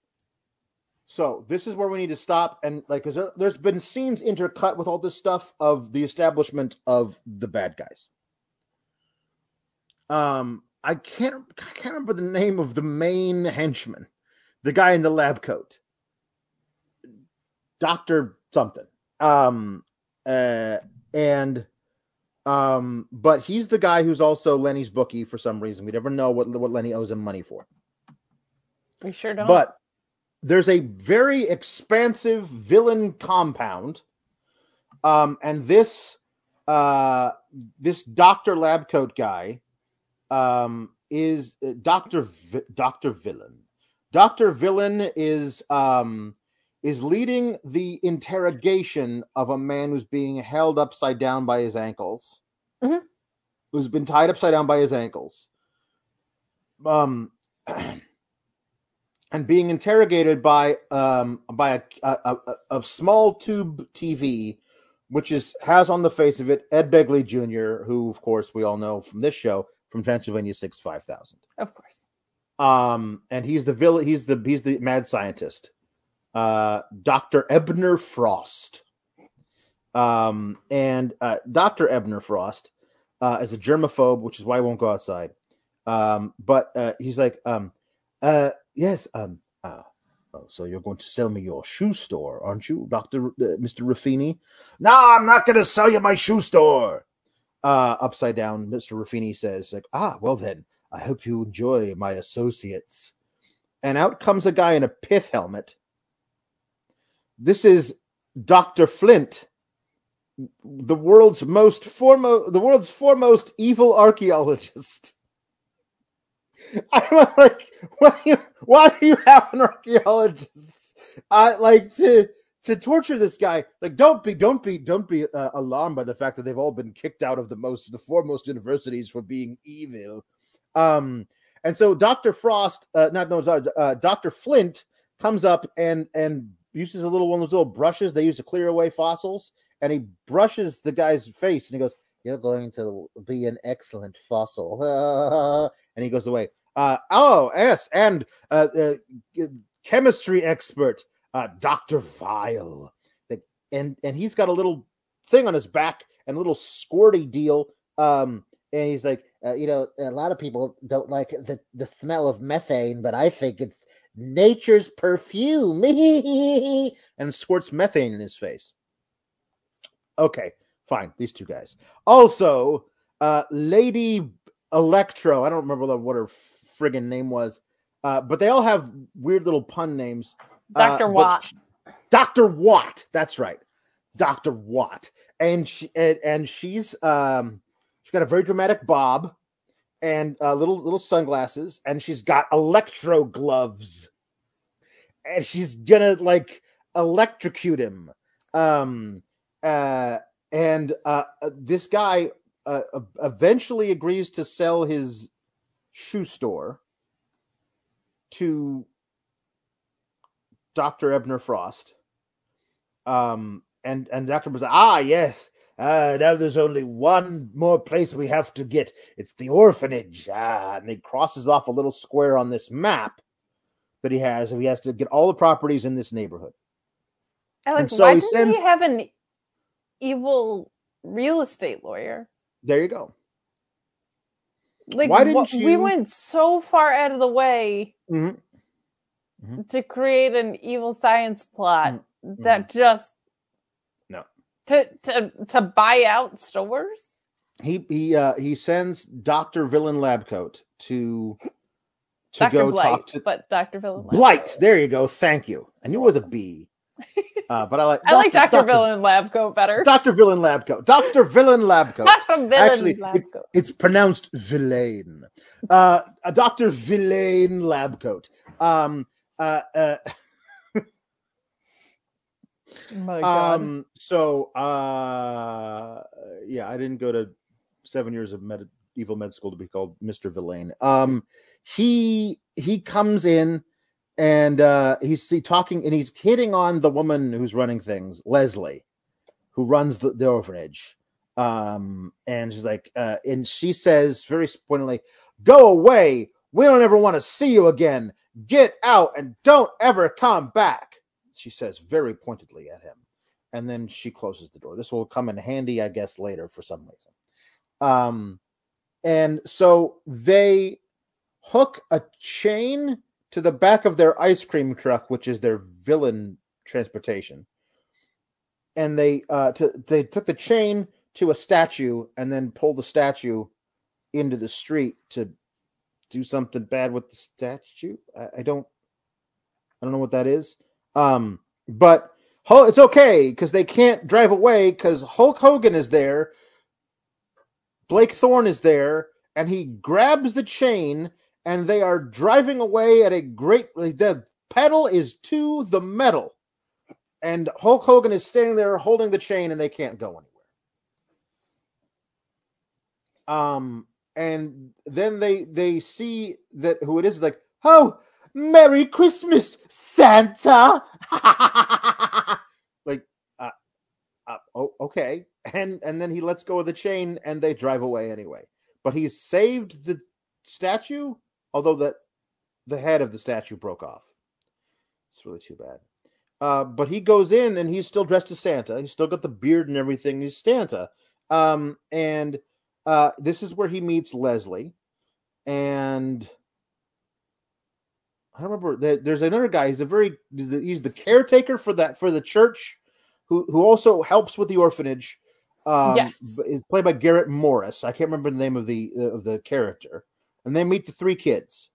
so this is where we need to stop and like because there, there's been scenes intercut with all this stuff of the establishment of the bad guys. Um i can't i can't remember the name of the main henchman. The guy in the lab coat. Doctor something. Um uh and um but he's the guy who's also lenny's bookie for some reason. We never know what what lenny owes him money for. We sure don't. but there's a very expansive villain compound um and this uh this dr lab coat guy um is uh, dr Vi- dr villain dr villain is um is leading the interrogation of a man who's being held upside down by his ankles Mhm. who's been tied upside down by his ankles um and being interrogated by um by a a, a, a small tube TV, which is has on the face of it Ed Begley Jr., who of course we all know from this show from Transylvania Six Five Thousand. of course. Um, and he's the villain. He's the he's the mad scientist, uh, Doctor Ebner Frost. Um, and uh, Doctor Ebner Frost uh, is a germaphobe, which is why he won't go outside. Um, but uh, he's like, um, uh, yes, um, uh, oh, so you're going to sell me your shoe store, aren't you, Doctor uh, Mister Ruffini? No, I'm not going to sell you my shoe store. Uh, upside down, Mr. Ruffini says, like, ah, well then, I hope you enjoy my associates. And out comes a guy in a pith helmet. This is Dr. Flint, the world's most foremost the world's foremost evil archaeologist. I'm like, why do you, why do you have an archaeologist? I like to to torture this guy. Like, don't be, don't be, don't be uh, alarmed by the fact that they've all been kicked out of the most, the foremost universities for being evil. Um, and so Doctor Frost, uh, not no, uh, Doctor Flint comes up and and uses a little one of those little brushes they use to clear away fossils, and he brushes the guy's face, and he goes, "You're going to be an excellent fossil," and he goes away. Uh, oh, yes, and uh, uh, chemistry expert uh, Doctor Vile, and and he's got a little thing on his back and a little squirty deal. Um, and he's like, uh, you know, a lot of people don't like the the smell of methane, but I think it's nature's perfume. and squirts methane in his face. Okay, fine. These two guys. Also, uh, Lady Electro. I don't remember what her friggin' name was, uh, but they all have weird little pun names. Dr. Uh, Watt. Dr. Watt. That's right. Dr. Watt. And she and, and she's um she's got a very dramatic bob and uh, little little sunglasses and she's got electro gloves. And she's gonna like electrocute him. Um uh and uh this guy uh, eventually agrees to sell his shoe store to Dr. Ebner Frost. Um, and and Dr. was ah, yes. Uh, now there's only one more place we have to get. It's the orphanage. Ah, and he crosses off a little square on this map that he has, and he has to get all the properties in this neighborhood. Alex, so why he sends, he have an evil real estate lawyer? There you go. Like, why didn't you... we went so far out of the way mm-hmm mm-hmm. to create an evil science plot mm-hmm. that just no to to to buy out stores. He he uh, he sends Doctor Villain Labcoat to to Dr. go Blight, talk to but Doctor Villain Blight. There you go. Thank you. I knew it was a B. Uh, but I like I like Doctor Villain Labcoat better. Doctor Villain Labcoat. Doctor Villain Labcoat. Doctor Villain Actually, Labcoat. It, it's pronounced Villain. Uh, Doctor Villain Labcoat. Um, uh, uh. Um, so, uh, yeah, I didn't go to seven years of med- evil med school to be called Mr. Villain. Um, he he comes in and uh, he's he talking and he's hitting on the woman who's running things, Leslie, who runs the, the orphanage. Um, and she's like, uh, and she says very pointedly, "Go away. We don't ever want to see you again. Get out and don't ever come back, she says very pointedly at him. And then she closes the door. This will come in handy, I guess, later for some reason. Um, and so they hook a chain to the back of their ice cream truck, which is their villain transportation. And they uh to, they took the chain to a statue and then pulled the statue into the street to do something bad with the statue. I, I don't I don't know what that is. Um, but Hulk, it's okay because they can't drive away because Hulk Hogan is there. Blake Thorne is there, and he grabs the chain, and they are driving away at a great. The pedal is to the metal, and Hulk Hogan is standing there holding the chain, and they can't go anywhere. Um, and then they they see that who it is like oh merry christmas santa! Like uh, uh, oh okay. And and then he lets go of the chain and they drive away anyway. But he's saved the statue although the the head of the statue broke off. It's really too bad. Uh, but he goes in and he's still dressed as santa. He's still got the beard and everything. He's santa. Um, and uh, this is where he meets Leslie, and I don't remember. That there's another guy. He's a very he's the caretaker for that for the church, who who also helps with the orphanage. Um, Yes. is played by Garrett Morris. I can't remember the name of the uh, of the character. And they meet the three kids: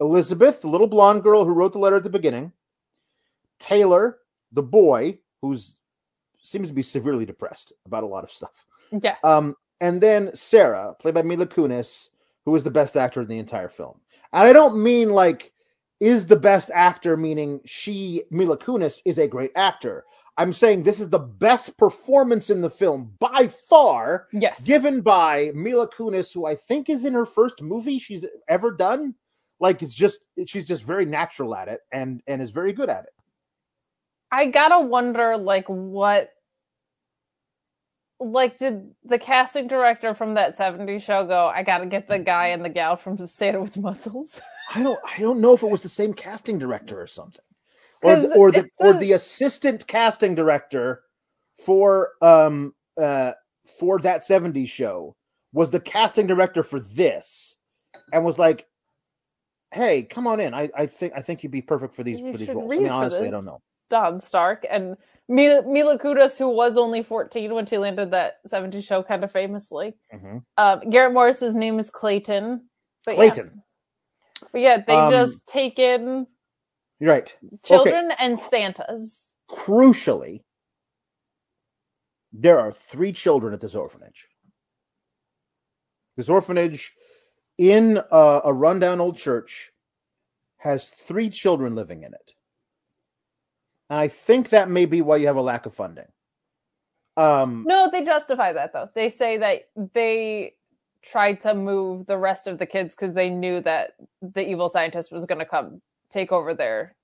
Elizabeth, the little blonde girl who wrote the letter at the beginning; Taylor, the boy who's seems to be severely depressed about a lot of stuff. Yeah. Um, and then Sarah, played by Mila Kunis, who is the best actor in the entire film. And I don't mean like is the best actor, meaning she, Mila Kunis, is a great actor. I'm saying this is the best performance in the film by far, Yes. given by Mila Kunis, who I think is in her first movie she's ever done. Like it's just she's just very natural at it and and is very good at it. I gotta wonder, like, what, like, did the casting director from that '70s show go? I gotta get the guy and the gal from Santa with muscles. I don't I don't know if it was the same casting director or something. Or the, or the it's or the- the assistant casting director for um uh for that 70s show was the casting director for this and was like hey come on in i i think i think you'd be perfect for these You for these roles i mean honestly i don't know Don Stark and Mila, Mila Kunis, who was only 14 when she landed that 70s show, kind of famously. Mhm. Um, Garrett Morris's name is Clayton. But clayton Yeah, but yeah, they Um, just take in you're right children and Santas. crucially there are three children at this orphanage this orphanage in a, a rundown old church has three children living in it and i think that may be why you have a lack of funding um No, they justify that though. They say that they tried to move the rest of the kids because they knew that the evil scientist was going to come take over their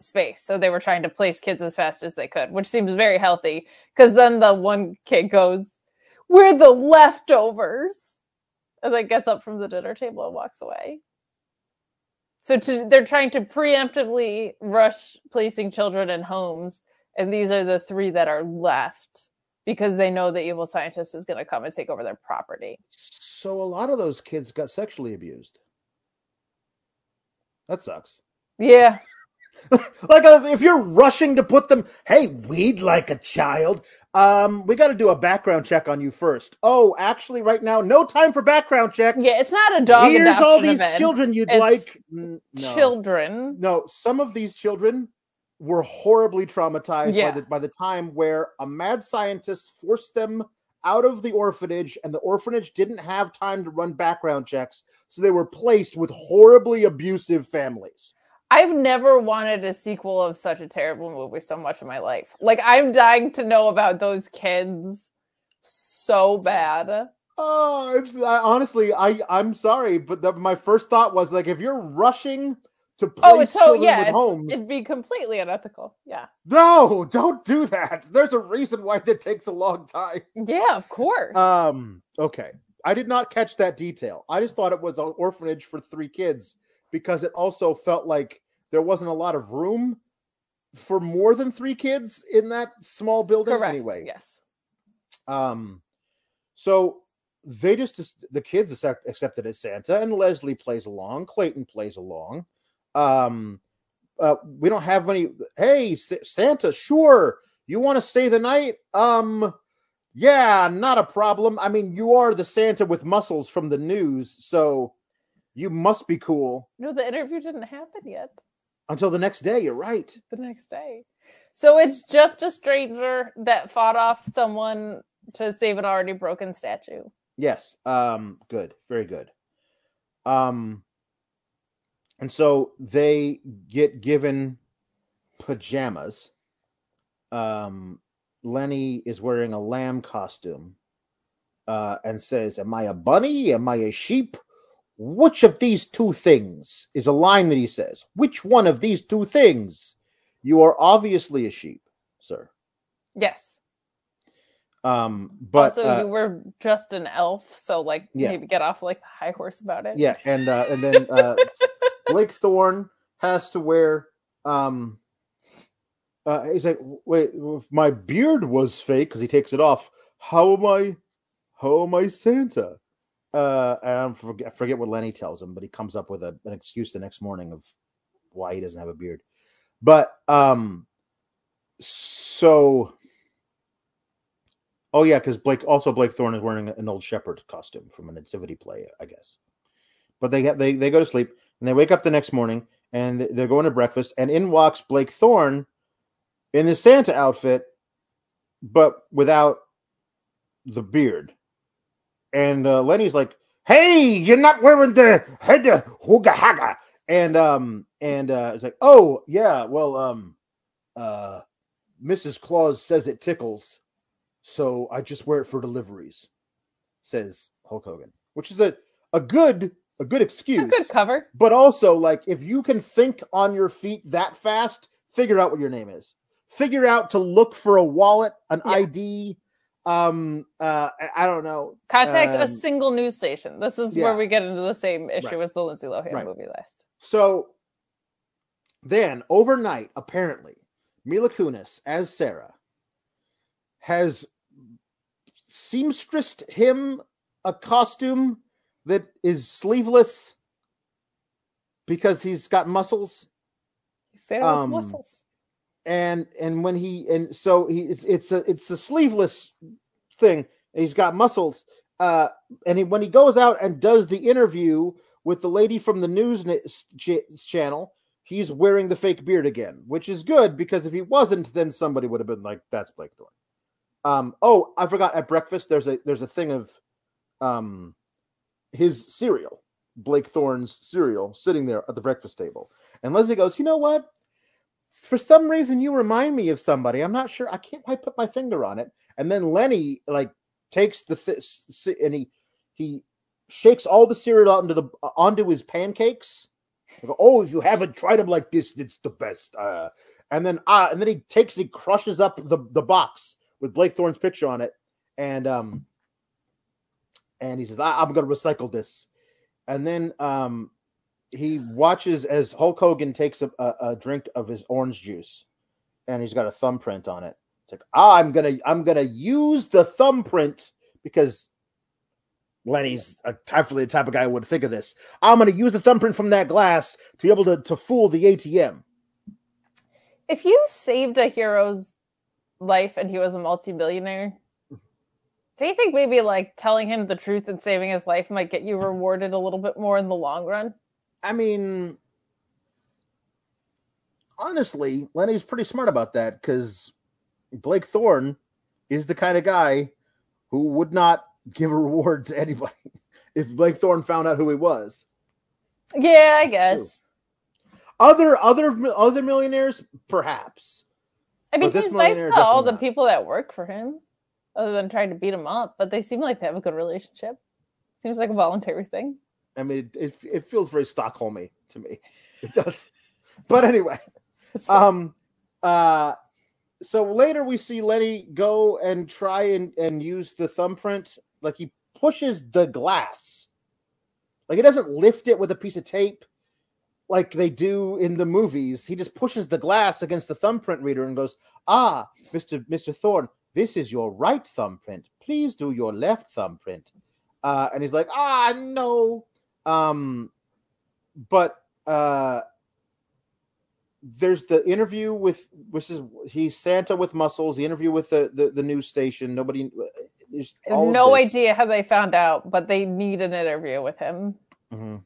space. So they were trying to place kids as fast as they could, which seems very healthy. Because then the one kid goes, "We're the leftovers," and then gets up from the dinner table and walks away. So to, they're trying to preemptively rush placing children in homes, and these are the three that are left because they know the evil scientist is going to come and take over their property. so a lot of those kids got sexually abused. That sucks. Yeah, like uh, if you're rushing to put them hey we'd like a child um we got to do a background check on you first oh actually right now no time for background checks yeah. It's not a dog here's all these event. children you'd It's like no. Children. no some of these children were horribly traumatized Yeah. by the by the time where a mad scientist forced them out of the orphanage and the orphanage didn't have time to run background checks so they were placed with horribly abusive families I've never wanted a sequel of such a terrible movie so much in my life. Like I'm dying to know about those kids so bad. Oh, it's I, honestly, I I'm sorry, but the, my first thought was like, if you're rushing to place Oh, it's so yeah, with homes, it'd be completely unethical. Yeah, no, don't do that. There's a reason why that takes a long time. yeah, of course. Um, okay, I did not catch that detail. I just thought it was an orphanage for three kids because it also felt like there wasn't a lot of room for more than three kids in that small building. Correct. Anyway, Yes. Um, so they just the kids accept, accepted as Santa, and Leslie plays along. Clayton plays along. Um, uh, we don't have any. Hey, S- Santa, sure. You want to stay the night? Um, yeah, not a problem. I mean, you are the Santa with muscles from the news, so you must be cool. No, the interview didn't happen yet. Until the next day, you're right. The next day. So it's just a stranger that fought off someone to save an already broken statue. Yes. Um good. Very good. Um and so they get given pajamas. Um Lenny is wearing a lamb costume. Uh and says, "Am I a bunny? Am I a sheep? Which of these two things?" is a line that he says. Which one of these two things? You are obviously a sheep, sir. Yes. Um but also, uh, you were just an elf, so like Yeah. maybe get off like the high horse about it. Yeah, and uh, and then uh, Blake Thorne has to wear. Um, uh, he's like, wait, if my beard was fake because he takes it off. How am I? How am I Santa? Uh, I forget, I forget what Lenny tells him, but he comes up with a, an excuse the next morning of why he doesn't have a beard. But um, so Oh yeah, because Blake also Blake Thorne is wearing an old shepherd costume from a nativity play, I guess. But they get they they go to sleep and they wake up the next morning and they're going to breakfast and in walks Blake Thorne in the Santa outfit, but without the beard. And uh, Lenny's like, "Hey, you're not wearing the head hooga haga." And um and uh, it's like, "Oh yeah, well um uh Mrs. Claus says it tickles." so I just wear it for deliveries, says Hulk Hogan, which is a, a good a good excuse. A good cover. But also, like, if you can think on your feet that fast, figure out what your name is. Figure out to look for a wallet, an Yeah. ID. Um, uh, I- don't know. Contact a Um, single news station. This is yeah. where we get into the same issue Right. as the Lindsay Lohan Right. movie list. So then, overnight, apparently, Mila Kunis as Sarah has seamstressed him a costume that is sleeveless because he's got muscles Sarah Um, muscles. And and when he and so he it's, it's a it's a sleeveless thing. He's got muscles uh and he, when he goes out and does the interview with the lady from the news ch- channel he's wearing the fake beard again which is good because if he wasn't then somebody would have been like that's blake thorne um oh i forgot at breakfast there's a there's a thing of um his cereal blake thorne's cereal sitting there at the breakfast table. And leslie goes you know what for some reason you remind me of somebody. I'm not sure. I can't quite put my finger on it. And then Lenny like takes the th- and he he shakes all the cereal out into the onto his pancakes. Go, oh, if you haven't tried them like this, it's the best. Uh, and then uh, and then he takes he crushes up the the box with Blake Thorne's picture on it, and um and he says, I- I'm going to recycle this. And then um he watches as Hulk Hogan takes a, a, a drink of his orange juice, and he's got a thumbprint on it. It's like ah, I'm gonna I'm gonna use the thumbprint because Lenny's a definitely the type of guy who would think of this. I'm gonna use the thumbprint from that glass to be able to to fool the ATM. If you saved a hero's life and he was a multimillionaire, do you think maybe like telling him the truth and saving his life might get you rewarded a little bit more in the long run? I mean, honestly, Lenny's pretty smart about that because Blake Thorne is the kind of guy who would not give a reward to anybody if Blake Thorne found out who he was. Yeah, I guess. Other other other millionaires, perhaps. I mean, he's nice to all the not. people that work for him, other than trying to beat him up. But they seem like they have a good relationship. Seems like a voluntary thing. I mean, it it, it feels very Stockholmy to me. It does. But anyway, um, uh, so later we see Lenny go and try and and use the thumbprint. Like he pushes the glass. Like he doesn't lift it with a piece of tape like they do in the movies. He just pushes the glass against the thumbprint reader and goes, "Ah, Mister Mister Thorne, this is your right thumbprint. Please do your left thumbprint." Uh, and he's like, "Ah, no." Um, but uh, there's the interview with which is he's Santa with muscles. The interview with the the, the news station. Nobody. There's all no idea how they found out, but they need an interview with him. Mhm.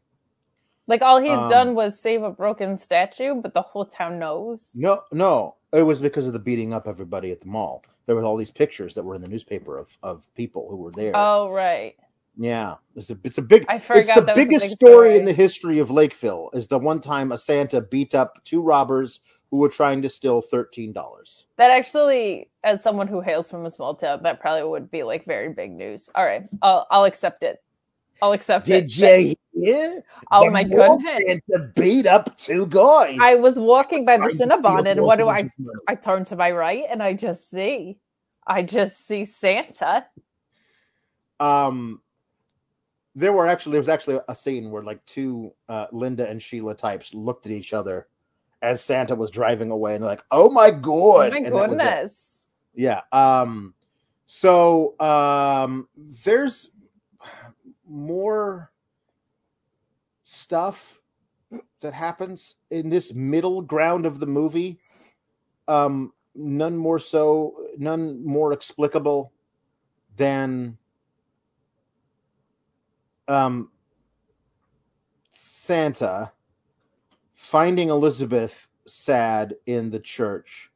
Like all he's Um, done was save a broken statue, but the whole town knows. No, no, it was because of the beating up everybody at the mall. There was all these pictures that were in the newspaper of of people who were there. Oh right. Yeah, it's a it's a big. I it's forgot the was a biggest big story story. in the history of Lakeville. Is the one time a Santa beat up two robbers who were trying to steal thirteen dollars. That actually, as someone who hails from a small town, that probably would be like very big news. All right, I'll I'll accept it. I'll accept it. Did you hear? Oh The my goodness! Santa beat up two guys. I was walking by the steal Cinnabon, and what do I? I turn to my right, and I just see, I just see Santa. um there were actually there was actually a scene where like two uh linda and sheila types looked at each other as santa was driving away and they're like oh my god Oh my And that was it. goodness! yeah um so um there's more stuff that happens in this middle ground of the movie um none more so none more explicable than um, Santa finding Elizabeth sad in the church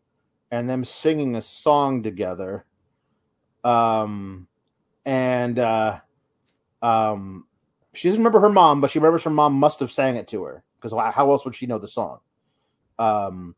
and them singing a song together. Um, and uh, um, she doesn't remember her mom, but she remembers her mom must have sang it to her because how else would she know the song? Um,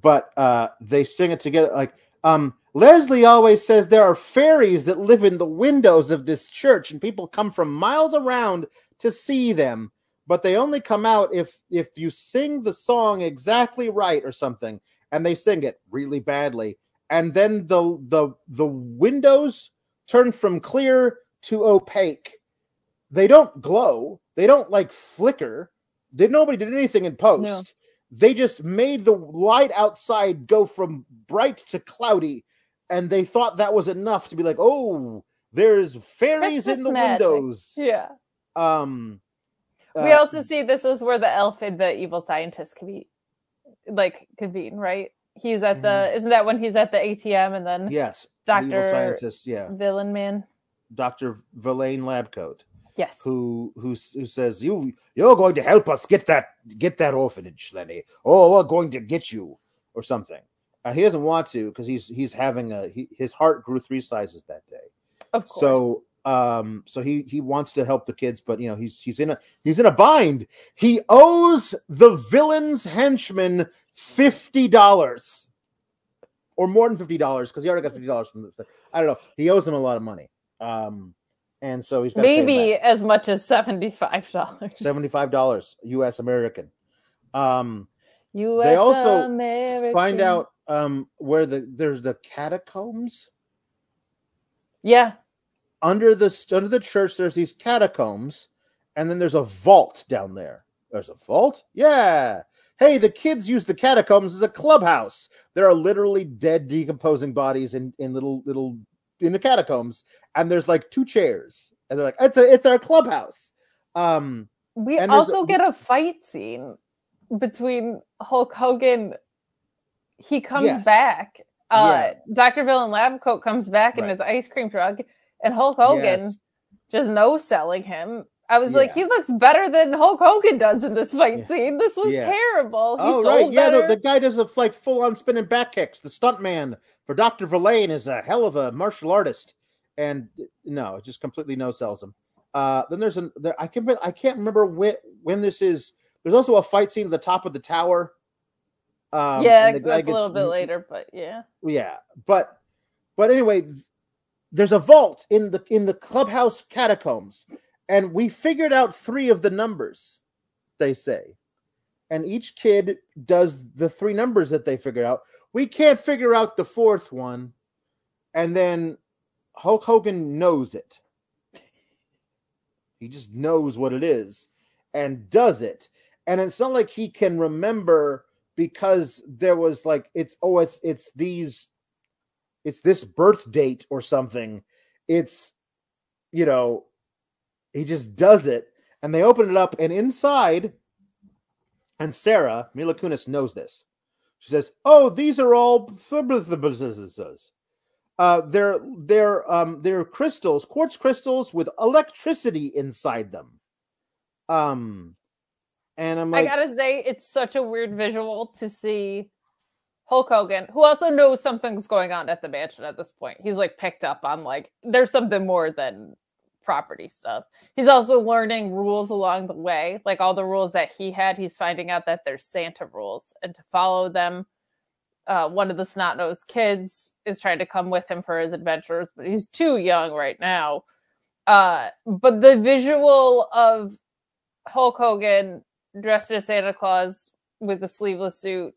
but uh, they sing it together. Like um, Leslie always says, there are fairies that live in the windows of this church, and people come from miles around to see them. But they only come out if if you sing the song exactly right or something, and they sing it really badly, and then the the the windows turn from clear to opaque. They don't glow. They don't like flicker. Did nobody did anything in post. No. They just made the light outside go from bright to cloudy, and they thought that was enough to be like, oh, there's fairies Christmas in the magic. windows. Yeah. Um. We uh, also see this is where the elf and the evil scientist can be, like, convene, right? He's at the. Mm-hmm. Isn't that when he's at the ATM and then? Yes. Doctor scientist. Yeah. Villain man. Doctor Verlaine Labcoat. Yes. Who who who says you you're going to help us get that get that orphanage, Lenny. Oh, we're going to get you or something. Uh, he doesn't want to because he's he's having a he, his heart grew three sizes that day. Of course. So um so he he wants to help the kids but you know he's he's in a he's in a bind he owes the villain's henchman fifty dollars or more than fifty dollars because he already got fifty dollars from the i don't know he owes him a lot of money um and so he's maybe as much as seventy five dollars. Seventy five dollars U.S. American. Um, U.S. They also American. find out um, where the there's the catacombs. Yeah. Under the under the church, there's these catacombs, and then there's a vault down there. There's a vault. Yeah. Hey, the kids use the catacombs as a clubhouse. There are literally dead, decomposing bodies in, in little little in the catacombs, and there's like two chairs, and they're like, "It's a it's our clubhouse." Um, we also get a fight scene between Hulk Hogan. He comes yes. back. Uh, yeah. Dr. Villain Labcoat comes back right. in his ice cream truck, and Hulk Hogan yes. just no selling him. I was yeah. like, he looks better than Hulk Hogan does in this fight yeah. scene. This was terrible. He oh, right. Yeah, no, the guy does a like full on spinning back kicks. The stuntman for Dr. Verlaine is a hell of a martial artist. And no, it just completely no sells him. Uh, then there's an there, I can I can't remember when when this is. There's also a fight scene at the top of the tower. Um, yeah, that's gets, a little bit later, but yeah, yeah, but but anyway, there's a vault in the in the clubhouse catacombs, and we figured out three of the numbers. They say, and each kid does the three numbers that they figured out we can't figure out the fourth one. And then Hulk Hogan knows it. He just knows what it is and does it. And it's not like he can remember because there was like it's oh it's it's these it's this birth date or something. It's you know, he just does it and they open it up and inside and Sarah Mila Kunis knows this. She says, "Oh, these are all uh, they're they're um, they're crystals, quartz crystals with electricity inside them." Um, and I'm like, I gotta say, it's such a weird visual to see Hulk Hogan, who also knows something's going on at the mansion at this point. He's like picked up on like there's something more than property stuff. He's also learning rules along the way, like all the rules that he had. He's finding out that there's Santa rules, and to follow them, uh, one of the snot nosed kids is trying to come with him for his adventures, but he's too young right now. Uh, but the visual of Hulk Hogan dressed as Santa Claus with a sleeveless suit,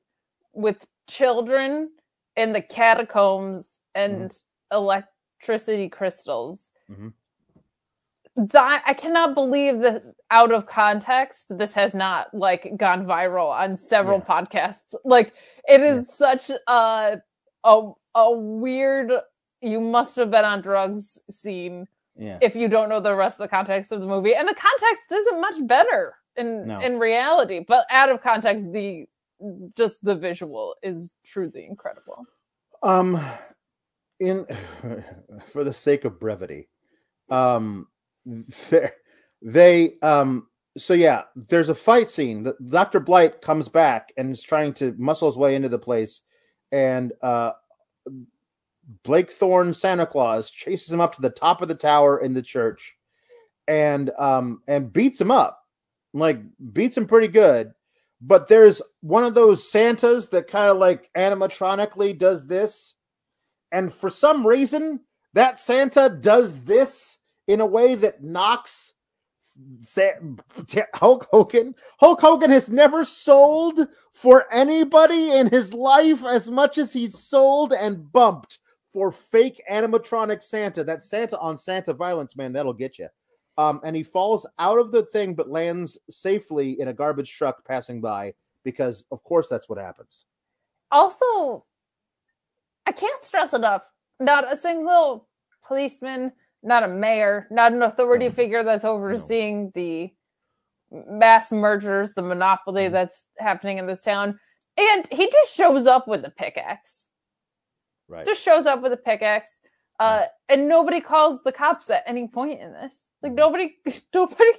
with children in the catacombs and mm-hmm. electricity crystals. Mm-hmm I cannot believe that out of context, this has not like gone viral on several yeah. podcasts. Like it is yeah. such a a a weird. You must have been on drugs scene yeah. if you don't know the rest of the context of the movie, and the context isn't much better in no. in reality. But out of context, the just the visual is truly incredible. Um, in for the sake of brevity, um, they they um so yeah, there's a fight scene. Dr. Blight comes back and is trying to muscle his way into the place, and uh, Blake Thorne Santa Claus chases him up to the top of the tower in the church, and um and beats him up, like beats him pretty good. But there's one of those Santas that kind of like animatronically does this, and for some reason that Santa does this in a way that knocks Hulk Hogan. Hulk Hogan has never sold for anybody in his life as much as he's sold and bumped for fake animatronic Santa. That Santa on Santa violence, man, that'll get you. Um, and he falls out of the thing but lands safely in a garbage truck passing by because, of course, that's what happens. Also, I can't stress enough not a single policeman not a mayor, not an authority no. figure that's overseeing no. the mass murders, the monopoly mm-hmm. that's happening in this town. And he just shows up with a pickaxe. Right. Just shows up with a pickaxe. Uh, and nobody calls the cops at any point in this. Like mm-hmm. nobody, nobody.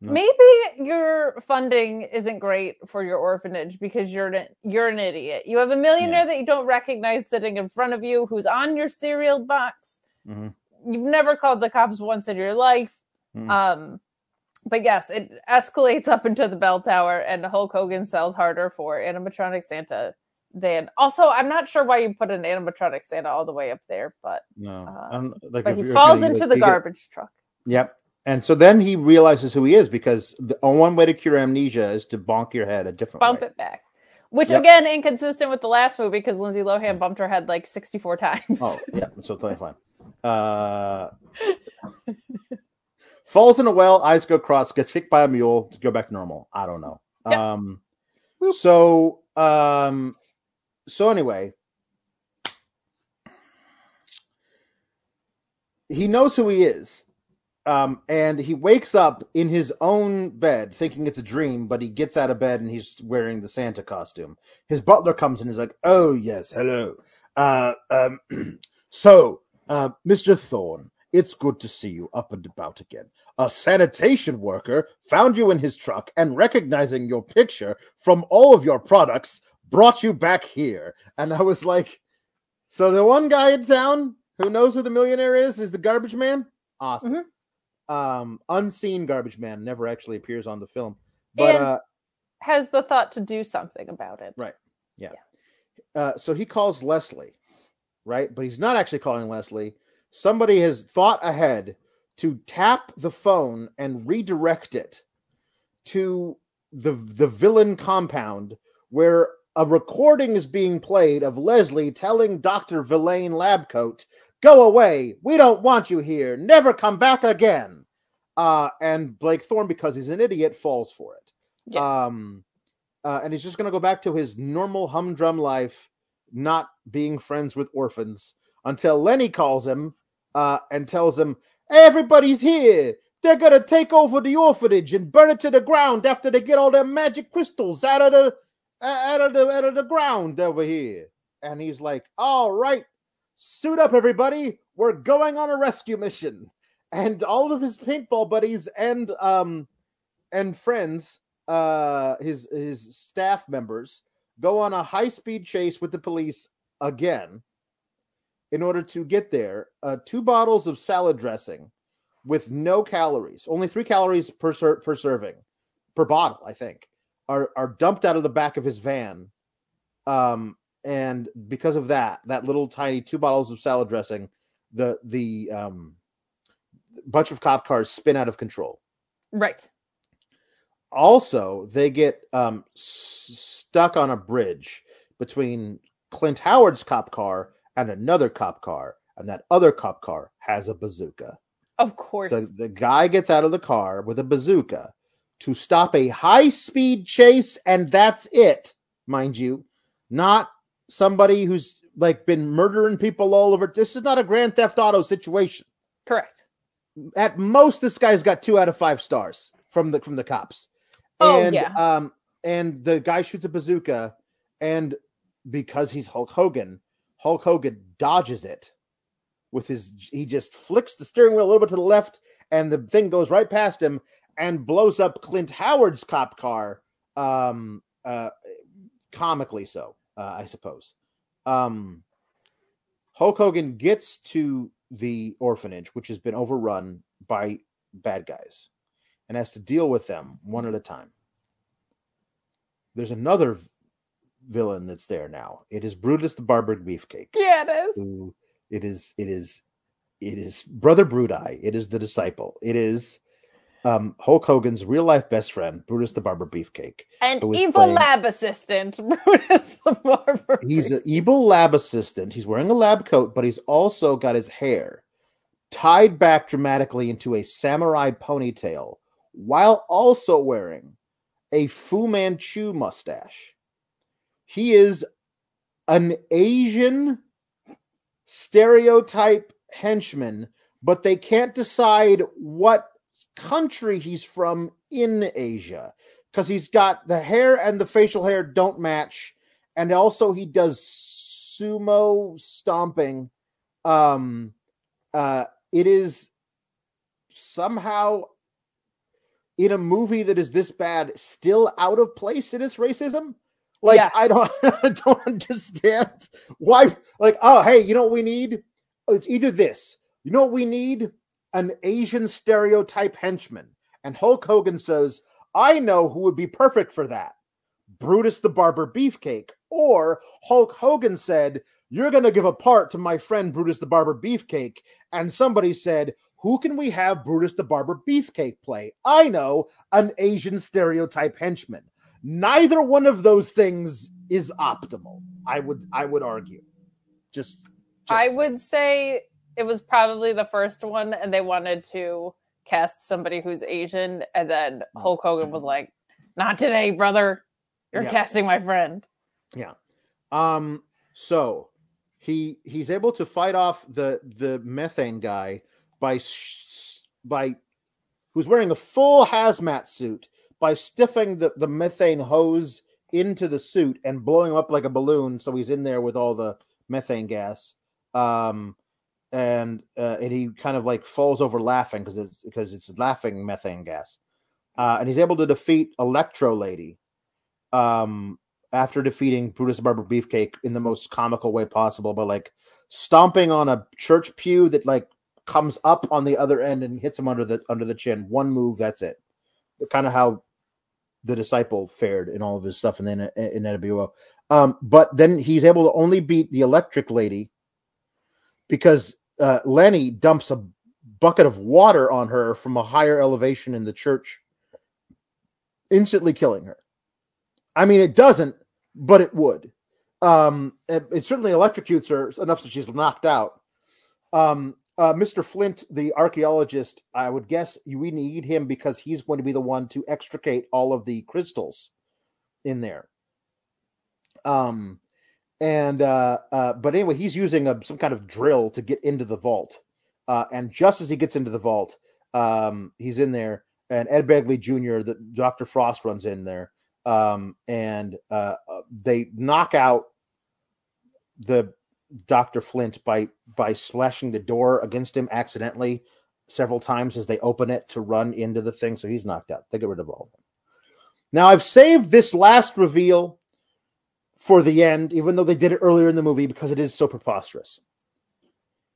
No. Maybe your funding isn't great for your orphanage because you're an, you're an idiot. You have a millionaire yeah. that you don't recognize sitting in front of you who's on your cereal box. Mm-hmm you've never called the cops once in your life. Mm. Um, but yes, it escalates up into the bell tower, and Hulk Hogan sells harder for animatronic Santa than. Also, I'm not sure why you put an animatronic Santa all the way up there, but no, uh, like but he falls into the garbage truck. Yep. And so then he realizes who he is because the one way to cure amnesia is to bonk your head a different bump way. it back. Which yep. again, inconsistent with the last movie because Lindsay Lohan bumped her head like 64 times. Oh, yeah, so totally fine. Uh, falls in a well, eyes go cross, gets kicked by a mule to go back normal. I don't know. Um, so um, so anyway, he knows who he is. Um, and he wakes up in his own bed thinking it's a dream, but he gets out of bed and he's wearing the Santa costume. His butler comes in and is like, Oh, yes, hello. Uh, um, so uh, Mr. Thorne, it's good to see you up and about again. A sanitation worker found you in his truck and recognizing your picture from all of your products brought you back here. And I was like, so the one guy in town who knows who the millionaire is is the garbage man? Awesome. Mm-hmm. Um, unseen garbage man never actually appears on the film. But and uh, has the thought to do something about it. Right. Yeah. yeah. Uh, so he calls Leslie right? But he's not actually calling Leslie. Somebody has thought ahead to tap the phone and redirect it to the the villain compound where a recording is being played of Leslie telling Dr. Villain Labcoat, "Go away. We don't want you here. Never come back again." Uh, and Blake Thorne, because he's an idiot, falls for it. Yes. Um, uh, and he's just going to go back to his normal humdrum life not being friends with orphans until Lenny calls him uh, and tells him, Everybody's here. They're going to take over the orphanage and burn it to the ground after they get all their magic crystals out of the out of the out of the ground over here. And he's like, "All right, suit up, everybody. We're going on a rescue mission." And all of his paintball buddies and um and friends, uh, his his staff members go on a high speed chase with the police again in order to get there. Uh, two bottles of salad dressing with no calories, only three calories per, ser- per serving, per bottle, I think, are, are dumped out of the back of his van. Um, and because of that, that little tiny two bottles of salad dressing, the the um, bunch of cop cars spin out of control. Right also they get um, s- stuck on a bridge between Clint Howard's cop car and another cop car, and that other cop car has a bazooka. Of course. So the guy gets out of the car with a bazooka to stop a high speed chase, and that's it, mind you. Not somebody who's like been murdering people all over. This is not a Grand Theft Auto situation. Correct. At most, this guy's got two out of five stars from the from the cops. Oh, and, yeah. Um, and the guy shoots a bazooka, and because he's Hulk Hogan, Hulk Hogan dodges it with his he just flicks the steering wheel a little bit to the left and the thing goes right past him and blows up Clint Howard's cop car um uh comically so uh, I suppose um Hulk Hogan gets to the orphanage which has been overrun by bad guys and has to deal with them one at a time there's another villain that's there now. It is Brutus the Barber Beefcake. Yeah, it is. It is it is it is Brother Bruti. It is the disciple. It is um, Hulk Hogan's real life best friend, Brutus the Barber Beefcake. And evil playing- lab assistant, Brutus the Barber. He's an evil lab assistant. He's wearing a lab coat, but he's also got his hair tied back dramatically into a samurai ponytail while also wearing a Fu Manchu mustache. He is an Asian stereotype henchman, but they can't decide what country he's from in Asia because he's got the hair and the facial hair don't match, and also he does sumo stomping. Um, uh, it is somehow in a movie that is this bad still out of place in its racism. Like. I don't, I don't understand why. Like, oh, hey, you know what we need? It's either this. You know what we need? An Asian stereotype henchman. And Hulk Hogan says, I know who would be perfect for that. Brutus the Barber Beefcake. Or Hulk Hogan said, You're going to give a part to my friend Brutus the Barber Beefcake. And somebody said, Who can we have Brutus the Barber Beefcake play? I know, an Asian stereotype henchman. Neither one of those things is optimal. I would I would argue. Just, just I would say it was probably the first one, and they wanted to cast somebody who's Asian, and then Hulk Hogan was like, "Not today, brother. You're Yeah. casting my friend." Yeah. Um. So he he's able to fight off the the methane guy by by who's wearing a full hazmat suit by stiffing the the methane hose into the suit and blowing him up like a balloon. So he's in there with all the methane gas. Um. And uh, and he kind of like falls over laughing because it's because it's laughing methane gas, uh, and he's able to defeat Electro Lady, um, after defeating Brutus Barber Beefcake in the most comical way possible, but like stomping on a church pew that like comes up on the other end and hits him under the under the chin. One move, that's it. Kind of how the disciple fared in all of his stuff in the in NWO. Um, but then he's able to only beat the electric lady because uh, Lenny dumps a bucket of water on her from a higher elevation in the church, instantly killing her. I mean, it doesn't, but it would. Um, it, it certainly electrocutes her enough that she's knocked out. Um, uh, Mr. Flint, the archaeologist, I would guess you we need him because he's going to be the one to extricate all of the crystals in there. Um, and uh, uh, but anyway, he's using a, some kind of drill to get into the vault. Uh, and just as he gets into the vault, um, he's in there, and Ed Begley Jr., the Doctor Frost, runs in there um, and uh, uh, they knock out the Doctor Flint by by slashing the door against him accidentally several times as they open it to run into the thing. So he's knocked out. They get rid of all of them. Now I've saved this last reveal for the end, even though they did it earlier in the movie because it is so preposterous.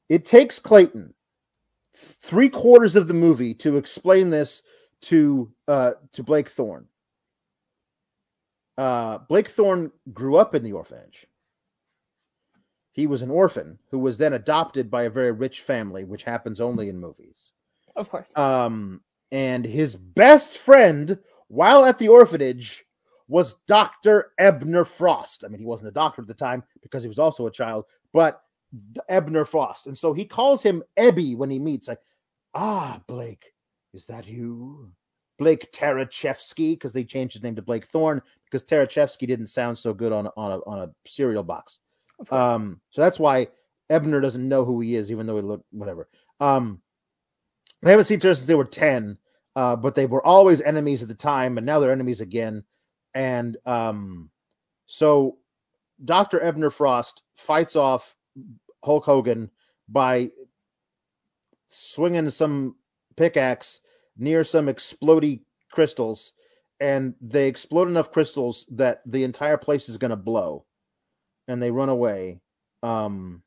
It takes Clayton three quarters of the movie to explain this to uh, to Blake Thorne uh, Blake Thorne grew up in the orphanage. He was an orphan who was then adopted by a very rich family, which happens only in movies. Of course. Um, and his best friend while at the orphanage was Dr. Ebner Frost. I mean, he wasn't a doctor at the time because he was also a child, but Ebner Frost. And so he calls him Ebby when he meets, like, ah, Blake, is that you? Blake Tarachevsky, because they changed his name to Blake Thorne because Tarachevsky didn't sound so good on on a on a cereal box. Um, so that's why Ebner doesn't know who he is, even though he looked whatever. Um, they haven't seen each other since they were ten, uh, but they were always enemies at the time, and now they're enemies again. And um, so Doctor Ebner Frost fights off Hulk Hogan by swinging some pickaxe near some explodey crystals, and they explode enough crystals that the entire place is going to blow, and they run away um,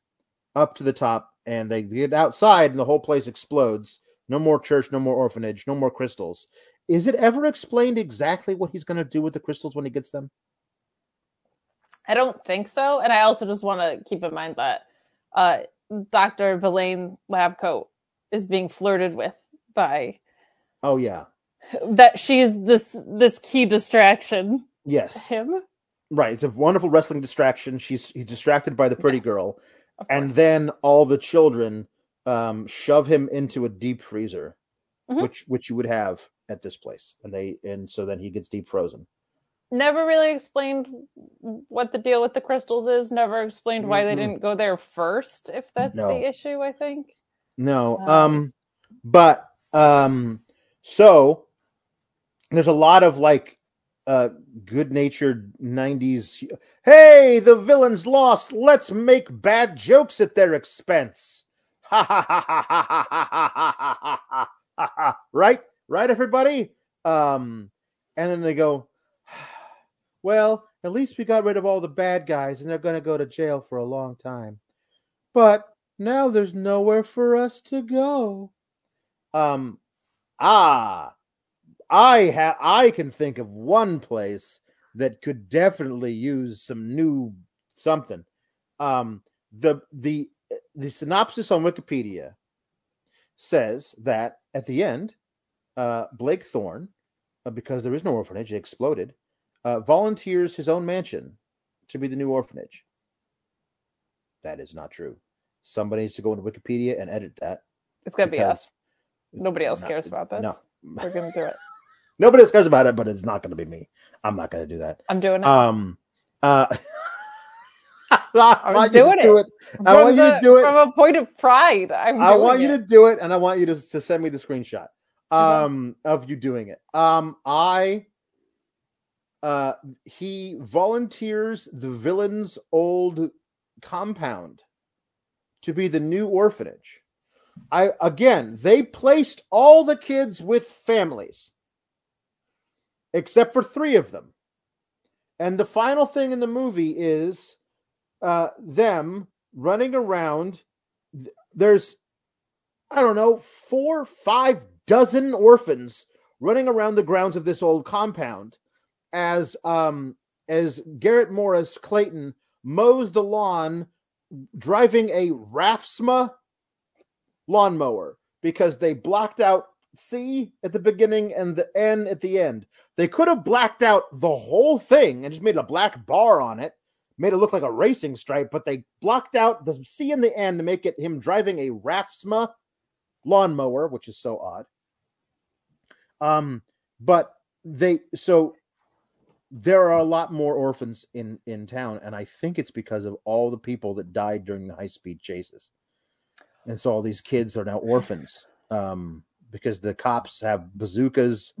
up to the top, and they get outside, and the whole place explodes. No more church, no more orphanage, no more crystals. Is it ever explained exactly what he's going to do with the crystals when he gets them? I don't think so. And I also just want to keep in mind that uh, Dr. Villain Labcoat is being flirted with by Oh yeah, that she's this this key distraction yes, to him. Right. It's a wonderful wrestling distraction. She's he's distracted by the pretty Yes, girl, and then all the children um, shove him into a deep freezer, Mhm. which which you would have at this place, and they and so then he gets deep frozen. never really explained what the deal with the crystals is. Never explained why they Mm-mm. didn't go there first. If that's No. the issue, I think. No, Um, um, but um, so there's a lot of like uh good-natured 90s hey the villains lost let's make bad jokes at their expense ha ha ha ha ha ha ha ha ha right right everybody um and then they go well at least we got rid of all the bad guys and they're going to go to jail for a long time but now there's nowhere for us to go um ah I have I can think of one place that could definitely use some new something. Um, the the the synopsis on Wikipedia says that at the end, uh, Blake Thorne, uh, because there is no orphanage, it exploded, uh, volunteers his own mansion to be the new orphanage. That is not true. Somebody needs to go into Wikipedia and edit that. It's gonna be us. Nobody else not- cares about this. No, We're gonna do it. nobody cares about it, but it's not going to be me. I'm not going to do that. I'm doing it. Um, uh, I I'm want you doing to do it. I want you to do it. from a point of pride. I'm. I want you to do it, and I want you to, to send me the screenshot Okay. um, of you doing it. Um, I uh, he volunteers the villain's old compound to be the new orphanage. I again, they placed all the kids with families except for three of them. And the final thing in the movie is uh, them running around. There's, I don't know, four, five dozen orphans running around the grounds of this old compound as um as Garrett Morris Clayton mows the lawn driving a Rafsma lawnmower because they blocked out C at the beginning and the N at the end. They could have blacked out the whole thing and just made a black bar on it, made it look like a racing stripe, but they blocked out the C in the end to make it him driving a Rafsma lawnmower, which is so odd. Um, but they so there are a lot more orphans in in town, and I think it's because of all the people that died during the high speed chases, and so all these kids are now orphans. Um, because the cops have bazookas.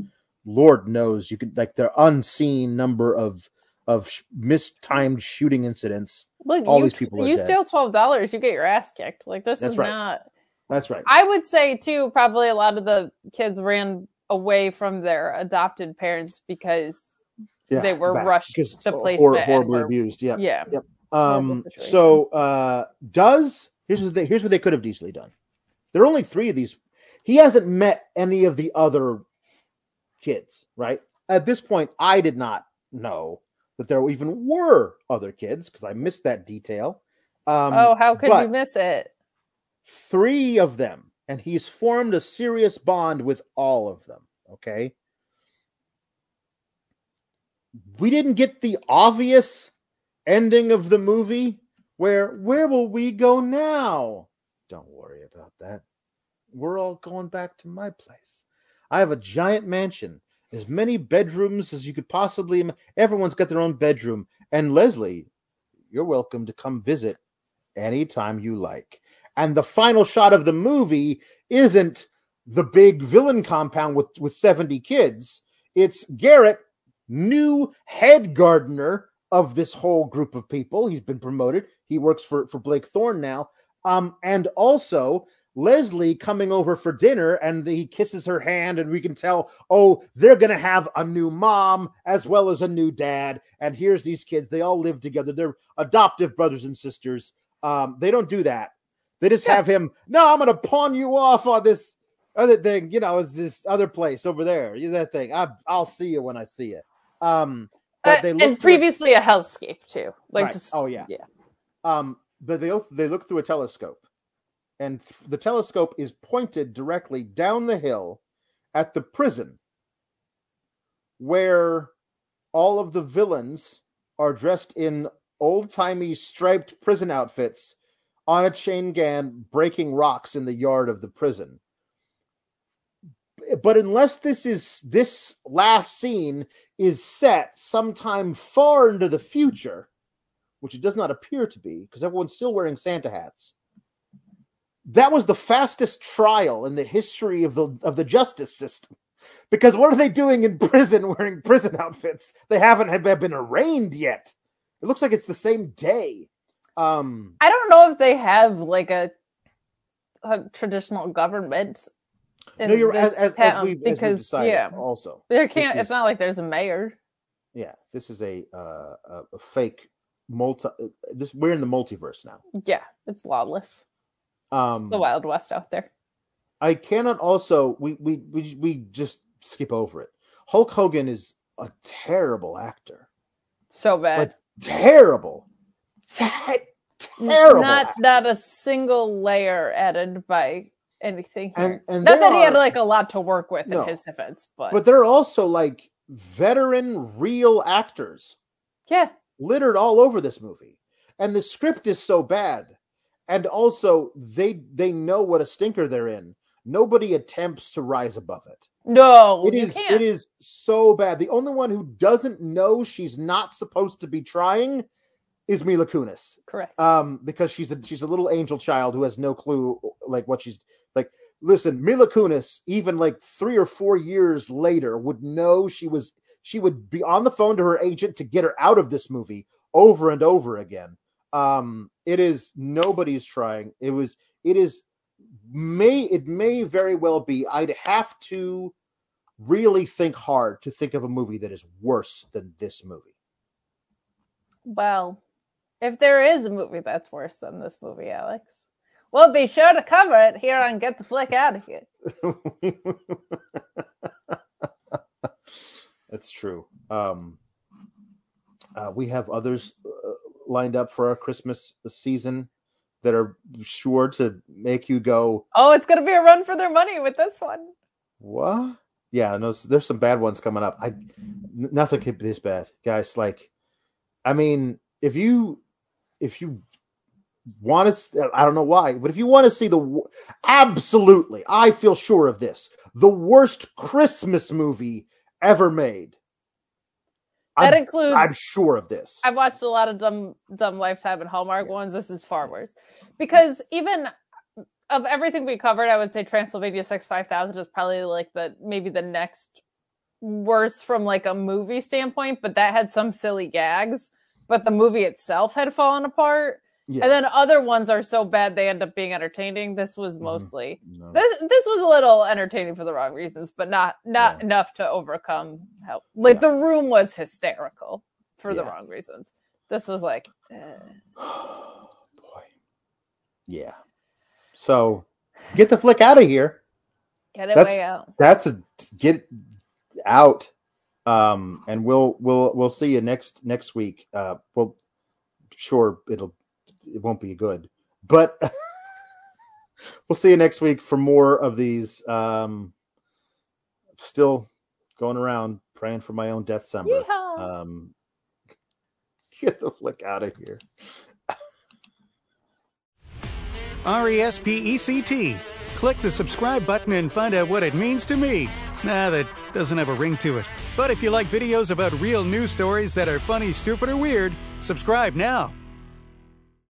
Lord knows you could like the unseen number of of sh- mistimed shooting incidents. Look, all you, these people you dead. steal twelve dollars, you get your ass kicked. Like this That's is right. not. That's right. I would say too. Probably a lot of the kids ran away from their adopted parents because Yeah, they were back, rushed 'cause to placement and horribly were- abused. Yeah. yeah. Yep. Um, so uh, does here's what they, here's what they could have easily done. There are only three of these. He hasn't met any of the other kids, right? At this point, I did not know that there even were other kids because I missed that detail. Um, oh, how could you miss it? three of them, and he's formed a serious bond with all of them. Okay. We didn't get the obvious ending of the movie where where will we go now? Don't worry about that. We're all going back to my place. I have a giant mansion, as many bedrooms as you could possibly. Everyone's got their own bedroom, and Leslie, you're welcome to come visit anytime you like. And the final shot of the movie isn't the big villain compound with with 70 kids. It's Garrett, new head gardener of this whole group of people. He's been promoted. He works for for Blake Thorne now. Um, and also Leslie coming over for dinner and he kisses her hand, and we can tell, oh, they're gonna have a new mom as well as a new dad. And here's these kids, they all live together, they're adoptive brothers and sisters. Um, they don't do that. They just Yeah. have him, no, I'm gonna pawn you off on this other thing, you know, it's this other place over there. You that thing. I I'll see you when I see you. Um Uh, they and through a- previously a hellscape too. Like Right. just oh yeah. yeah. Um, but they they look through a telescope, and th- the telescope is pointed directly down the hill at the prison, where all of the villains are dressed in old timey striped prison outfits on a chain gang breaking rocks in the yard of the prison. But unless this is this last scene is set sometime far into the future, which it does not appear to be because everyone's still wearing Santa hats. That was the fastest trial in the history of the of the justice system. Because what are they doing in prison wearing prison outfits? They haven't have been arraigned yet. It looks like it's the same day. Um, I don't know if they have like a a traditional government. In no, you're as, this as, as town we've, as we've because yeah, also. there can't. is- It's not like there's a mayor. Yeah, this is a uh, a, a fake multi. uh, This we're in the multiverse now. Yeah, it's lawless. Um, the Wild West out there. I cannot also we we we we just skip over it. Hulk Hogan is a terrible actor. So bad. Like terrible. Te- terrible. Not actor. not a single layer added by anything And- here. and not there that he had like a lot to work with No. in his defense, but, but they're also like veteran real actors yeah, littered all over this movie. And the script is so bad. And also they they know what a stinker they're in. Nobody attempts to rise above it. no, It is can't. it is so bad. The only one who doesn't know she's not supposed to be trying is Mila Kunis. Correct. Um, because she's a she's a little angel child who has no clue like what she's like. Listen, Mila Kunis, even like three or four years later, would know she was she would be on the phone to her agent to get her out of this movie over and over again. Um, it is nobody's trying. It was it is may it may very well be. I'd have to really think hard to think of a movie that is worse than this movie. well, if there is a movie that's worse than this movie, Alex, we'll be sure to cover it here on Get the Flick Out of Here. That's true. Um, uh, we have others uh, lined up for our Christmas season that are sure to make you go, Oh, it's gonna be a run for their money with this one. "What?" Yeah, no, there's some bad ones coming up. I nothing could be this bad, guys. Like, I mean, if you if you want to, I don't know why, but if you want to see the absolutely, I feel sure of this, the worst Christmas movie ever made. That I'm, includes I'm sure of this. I've watched a lot of dumb dumb lifetime and Hallmark ones. This is far worse. Because even of everything we covered, I would say Transylvania Six Five Thousand is probably like the maybe the next worst from like a movie standpoint, but that had some silly gags. But the movie itself had fallen apart. Yeah. And then other ones are so bad they end up being entertaining. This was Mhm. mostly No. this this was a little entertaining for the wrong reasons, but not not Yeah. enough to overcome how like Yeah. the room was hysterical for the wrong reasons. This was like eh. Boy. Yeah. So get the flick out of here. get it That's- way out. That's a get out. Um, and we'll we'll we'll see you next next week. Uh, well, sure it'll it won't be good, but we'll see you next week for more of these. Um, still going around praying for my own death summer. Um, get the flick out of here. R E S P E C T. Click the subscribe button and find out what it means to me. Nah, that doesn't have a ring to it. But if you like videos about real news stories that are funny, stupid, or weird, subscribe now.